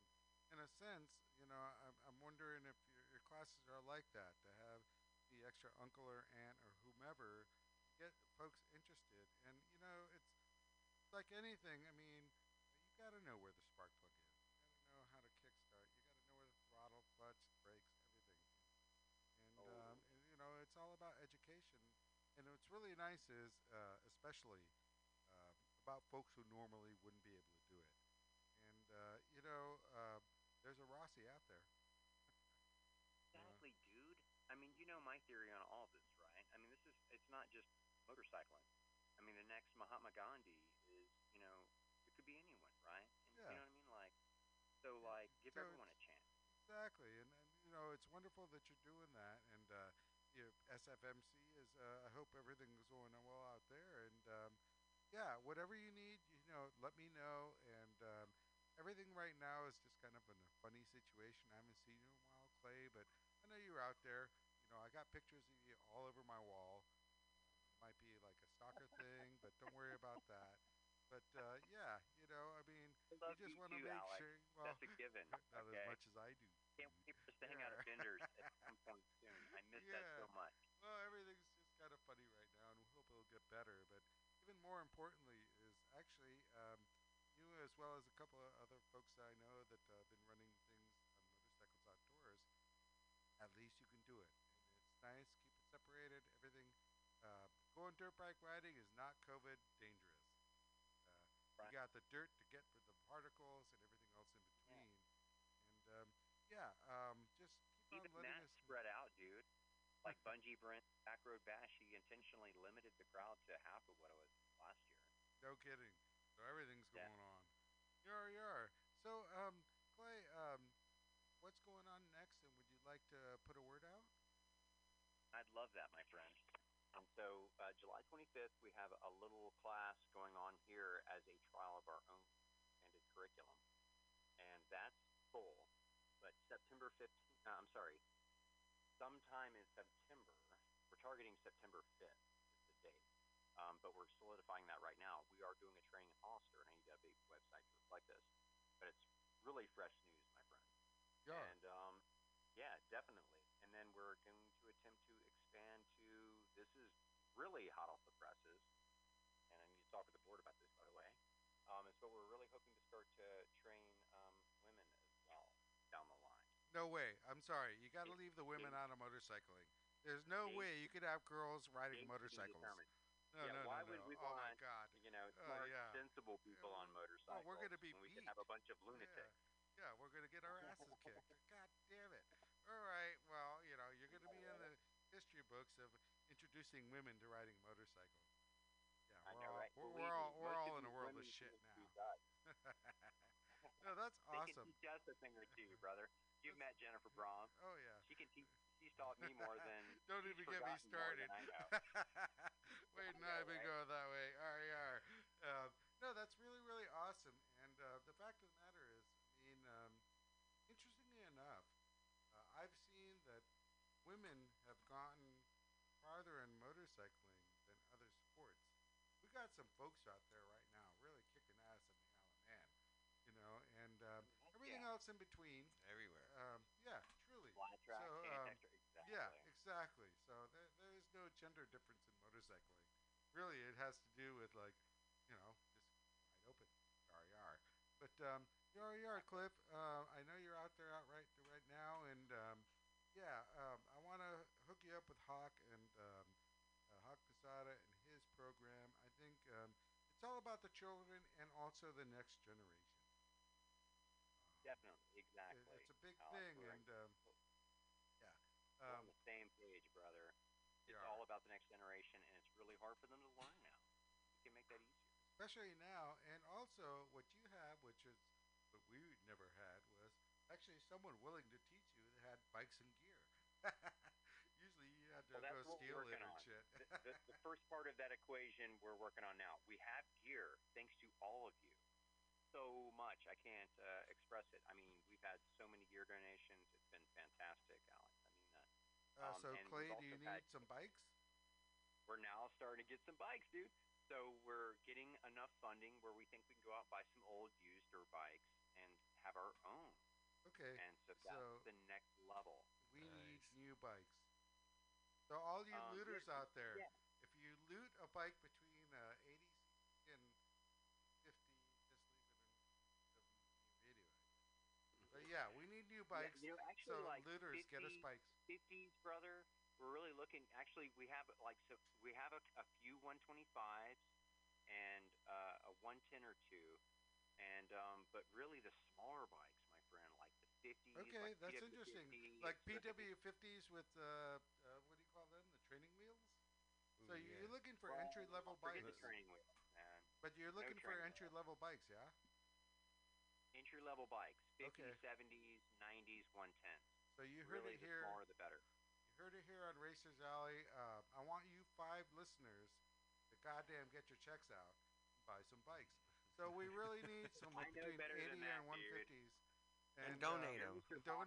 in a sense, you know, I'm, I'm wondering if your, your classes are like that to have the extra uncle or aunt or whomever get folks interested, and you know, it's like anything. I mean, you got to know where the spark plug is. You got to know how to kickstart. You got to know where the throttle, clutch, brakes, everything. And, um, and you know, it's all about education. And what's really nice is, uh, especially uh, about folks who normally wouldn't be able to do it. And uh, you know, uh, there's a Rossi out there. Exactly, dude. I mean, you know my theory on all this, right? I mean, this is it's not just motorcycling. I mean, the next Mahatma Gandhi is, you know, it could be anyone, right? And Yeah. You know what I mean? Like, so like, give everyone a chance. Exactly, and, and you know it's wonderful that you're doing that, and uh, you know, SFMC is. Uh, I hope everything is going well out there, and um, yeah, whatever you need, you know, let me know. And um, everything right now is just kind of in a funny situation. I haven't seen you in a while, Clay, but I know you're out there. You know, I got pictures of you all over my wall. Might be like a stalker thing, but don't worry about that. But uh, yeah, you know, I love you just want to make Alex. sure. Well, That's a given. not okay. as much as I do. Can't wait for us to hang out at Yeah. vendors at some point soon. I miss that so much. Well, everything's just kind of funny right now, and we hope it'll get better. But even more importantly is actually um, you, as well as a couple of other folks that I know that uh, have been running things on motorcycles outdoors. At least you can do it, and it's nice. Keep it separated. Everything. Uh, going dirt bike riding is not COVID dangerous. Uh, Right. You got the dirt to get for the particles and everything else in between. And um, yeah, um, just keep Even on letting us. spread out, dude. Like Bungee Brent Backroad Bash, he intentionally limited the crowd to half of what it was last year. No kidding. So everything's Yeah. going on. Yar yar. So um, Clay, um, what's going on next? And would you like to put a word out? I'd love that, my friend. And so, uh, July 25th, we have a little class going on here as a trial of our own expanded curriculum, and that's full. But September 15th, uh, I'm sorry, sometime in September, we're targeting September 5th is the date. Um, but we're solidifying that right now. We are doing a training in Hollister, and I need to update the website to reflect this. But it's really fresh news, my friend. Yeah. And um, yeah, definitely. And then we're going to attempt to expand to this is really hot off the presses, and I need to talk with the board about this, by the way. Um, is what we're really hoping to to train um, women as well down the line. No way. I'm sorry. You got to leave the women out of motorcycling. There's no way you could have girls riding to be motorcycles. No, yeah, no, why no, would no. we oh want God. you know Oh, smart, yeah. sensible people on motorcycles? Oh, we're gonna be when we can have a bunch of lunatics. Yeah, we're gonna get our asses kicked. God damn it! All right, well, you know, you're gonna be in the history books of introducing women to riding motorcycles. Yeah, we're know, all right? we're, we're all we're all in a world of shit now. no, that's They awesome. can teach us a thing or two, brother. You've met Jennifer Braun. Oh yeah. She can teach. She's taught me more than. Don't even get me started. than I know. Wait, I not know, even right? go that way. RER. Um, no, that's really, really awesome. And uh, the fact of the matter is, I mean, um, interestingly enough, uh, I've seen that women have gotten farther in motorcycling than other sports. We got some folks out there right now really kicking ass in the Isle of Man, you know, and um, everything Yeah. Else in between. Everywhere. Um, yeah, truly. Flat track, So, um, exactly. Yeah, exactly. So there, there is no gender difference in motorcycling. Really, it has to do with like, you know, just wide open, yar yar. But um, yar yar, Cliff. Uh, I know you're out there out right right now, and um, yeah, um, I want to hook you up with Hawk and um, uh, Hawk Posada and his program. I think um, it's all about the children and also the next generation. Definitely, It- exactly. it's a big Alex, thing, and um, yeah. We're on Um, the same page, brother. It's Yeah. all about the next generation, and it's really hard for them to learn now. We can make that easier. especially now, and also what you have, which is what we never had, was actually someone willing to teach you that had bikes and gear. Usually you had to Well, go steal it and on. shit. the, the, the first part of that equation we're working on now. We have gear thanks to all of you. So much. I can't uh, express it. I mean, we've had so many gear donations. It's been fantastic, Alex. I mean that. uh, um, so and Clay, we've do you also need had- some bikes? We're now starting to get some bikes, dude. So we're getting enough funding where we think we can go out and buy some old used dirt bikes and have our own. Okay. And so that's so the next level. we need new bikes. So all you Um, looters out there, yeah. if you loot a bike between uh, 80 and 50, just leave it in the radio. But yeah, we need new Yeah, bikes. you actually, so like looters get us bikes. 50s, brother. We're really looking. Actually, we have like so we have a, a few 125s and uh, a 110 or two, and um, but really the smaller bikes, my friend, like the 50s. Okay, like that's PW interesting. 50s, Like PW50s with uh, uh, what do you call them? The training wheels. so Ooh, you're looking for Well, entry level bikes. the training wheels, man. But you're No looking for entry level bikes, yeah? Entry level bikes, 50s, Okay. 70s, 90s, 110s. So you heard really, it the here. smaller the better. You heard it here on Racers Alley. Uh, I want you five listeners to goddamn get your checks out and buy some bikes. So we really need some I between 80 and that, dude. 150s. And uh, donate 'em. and donate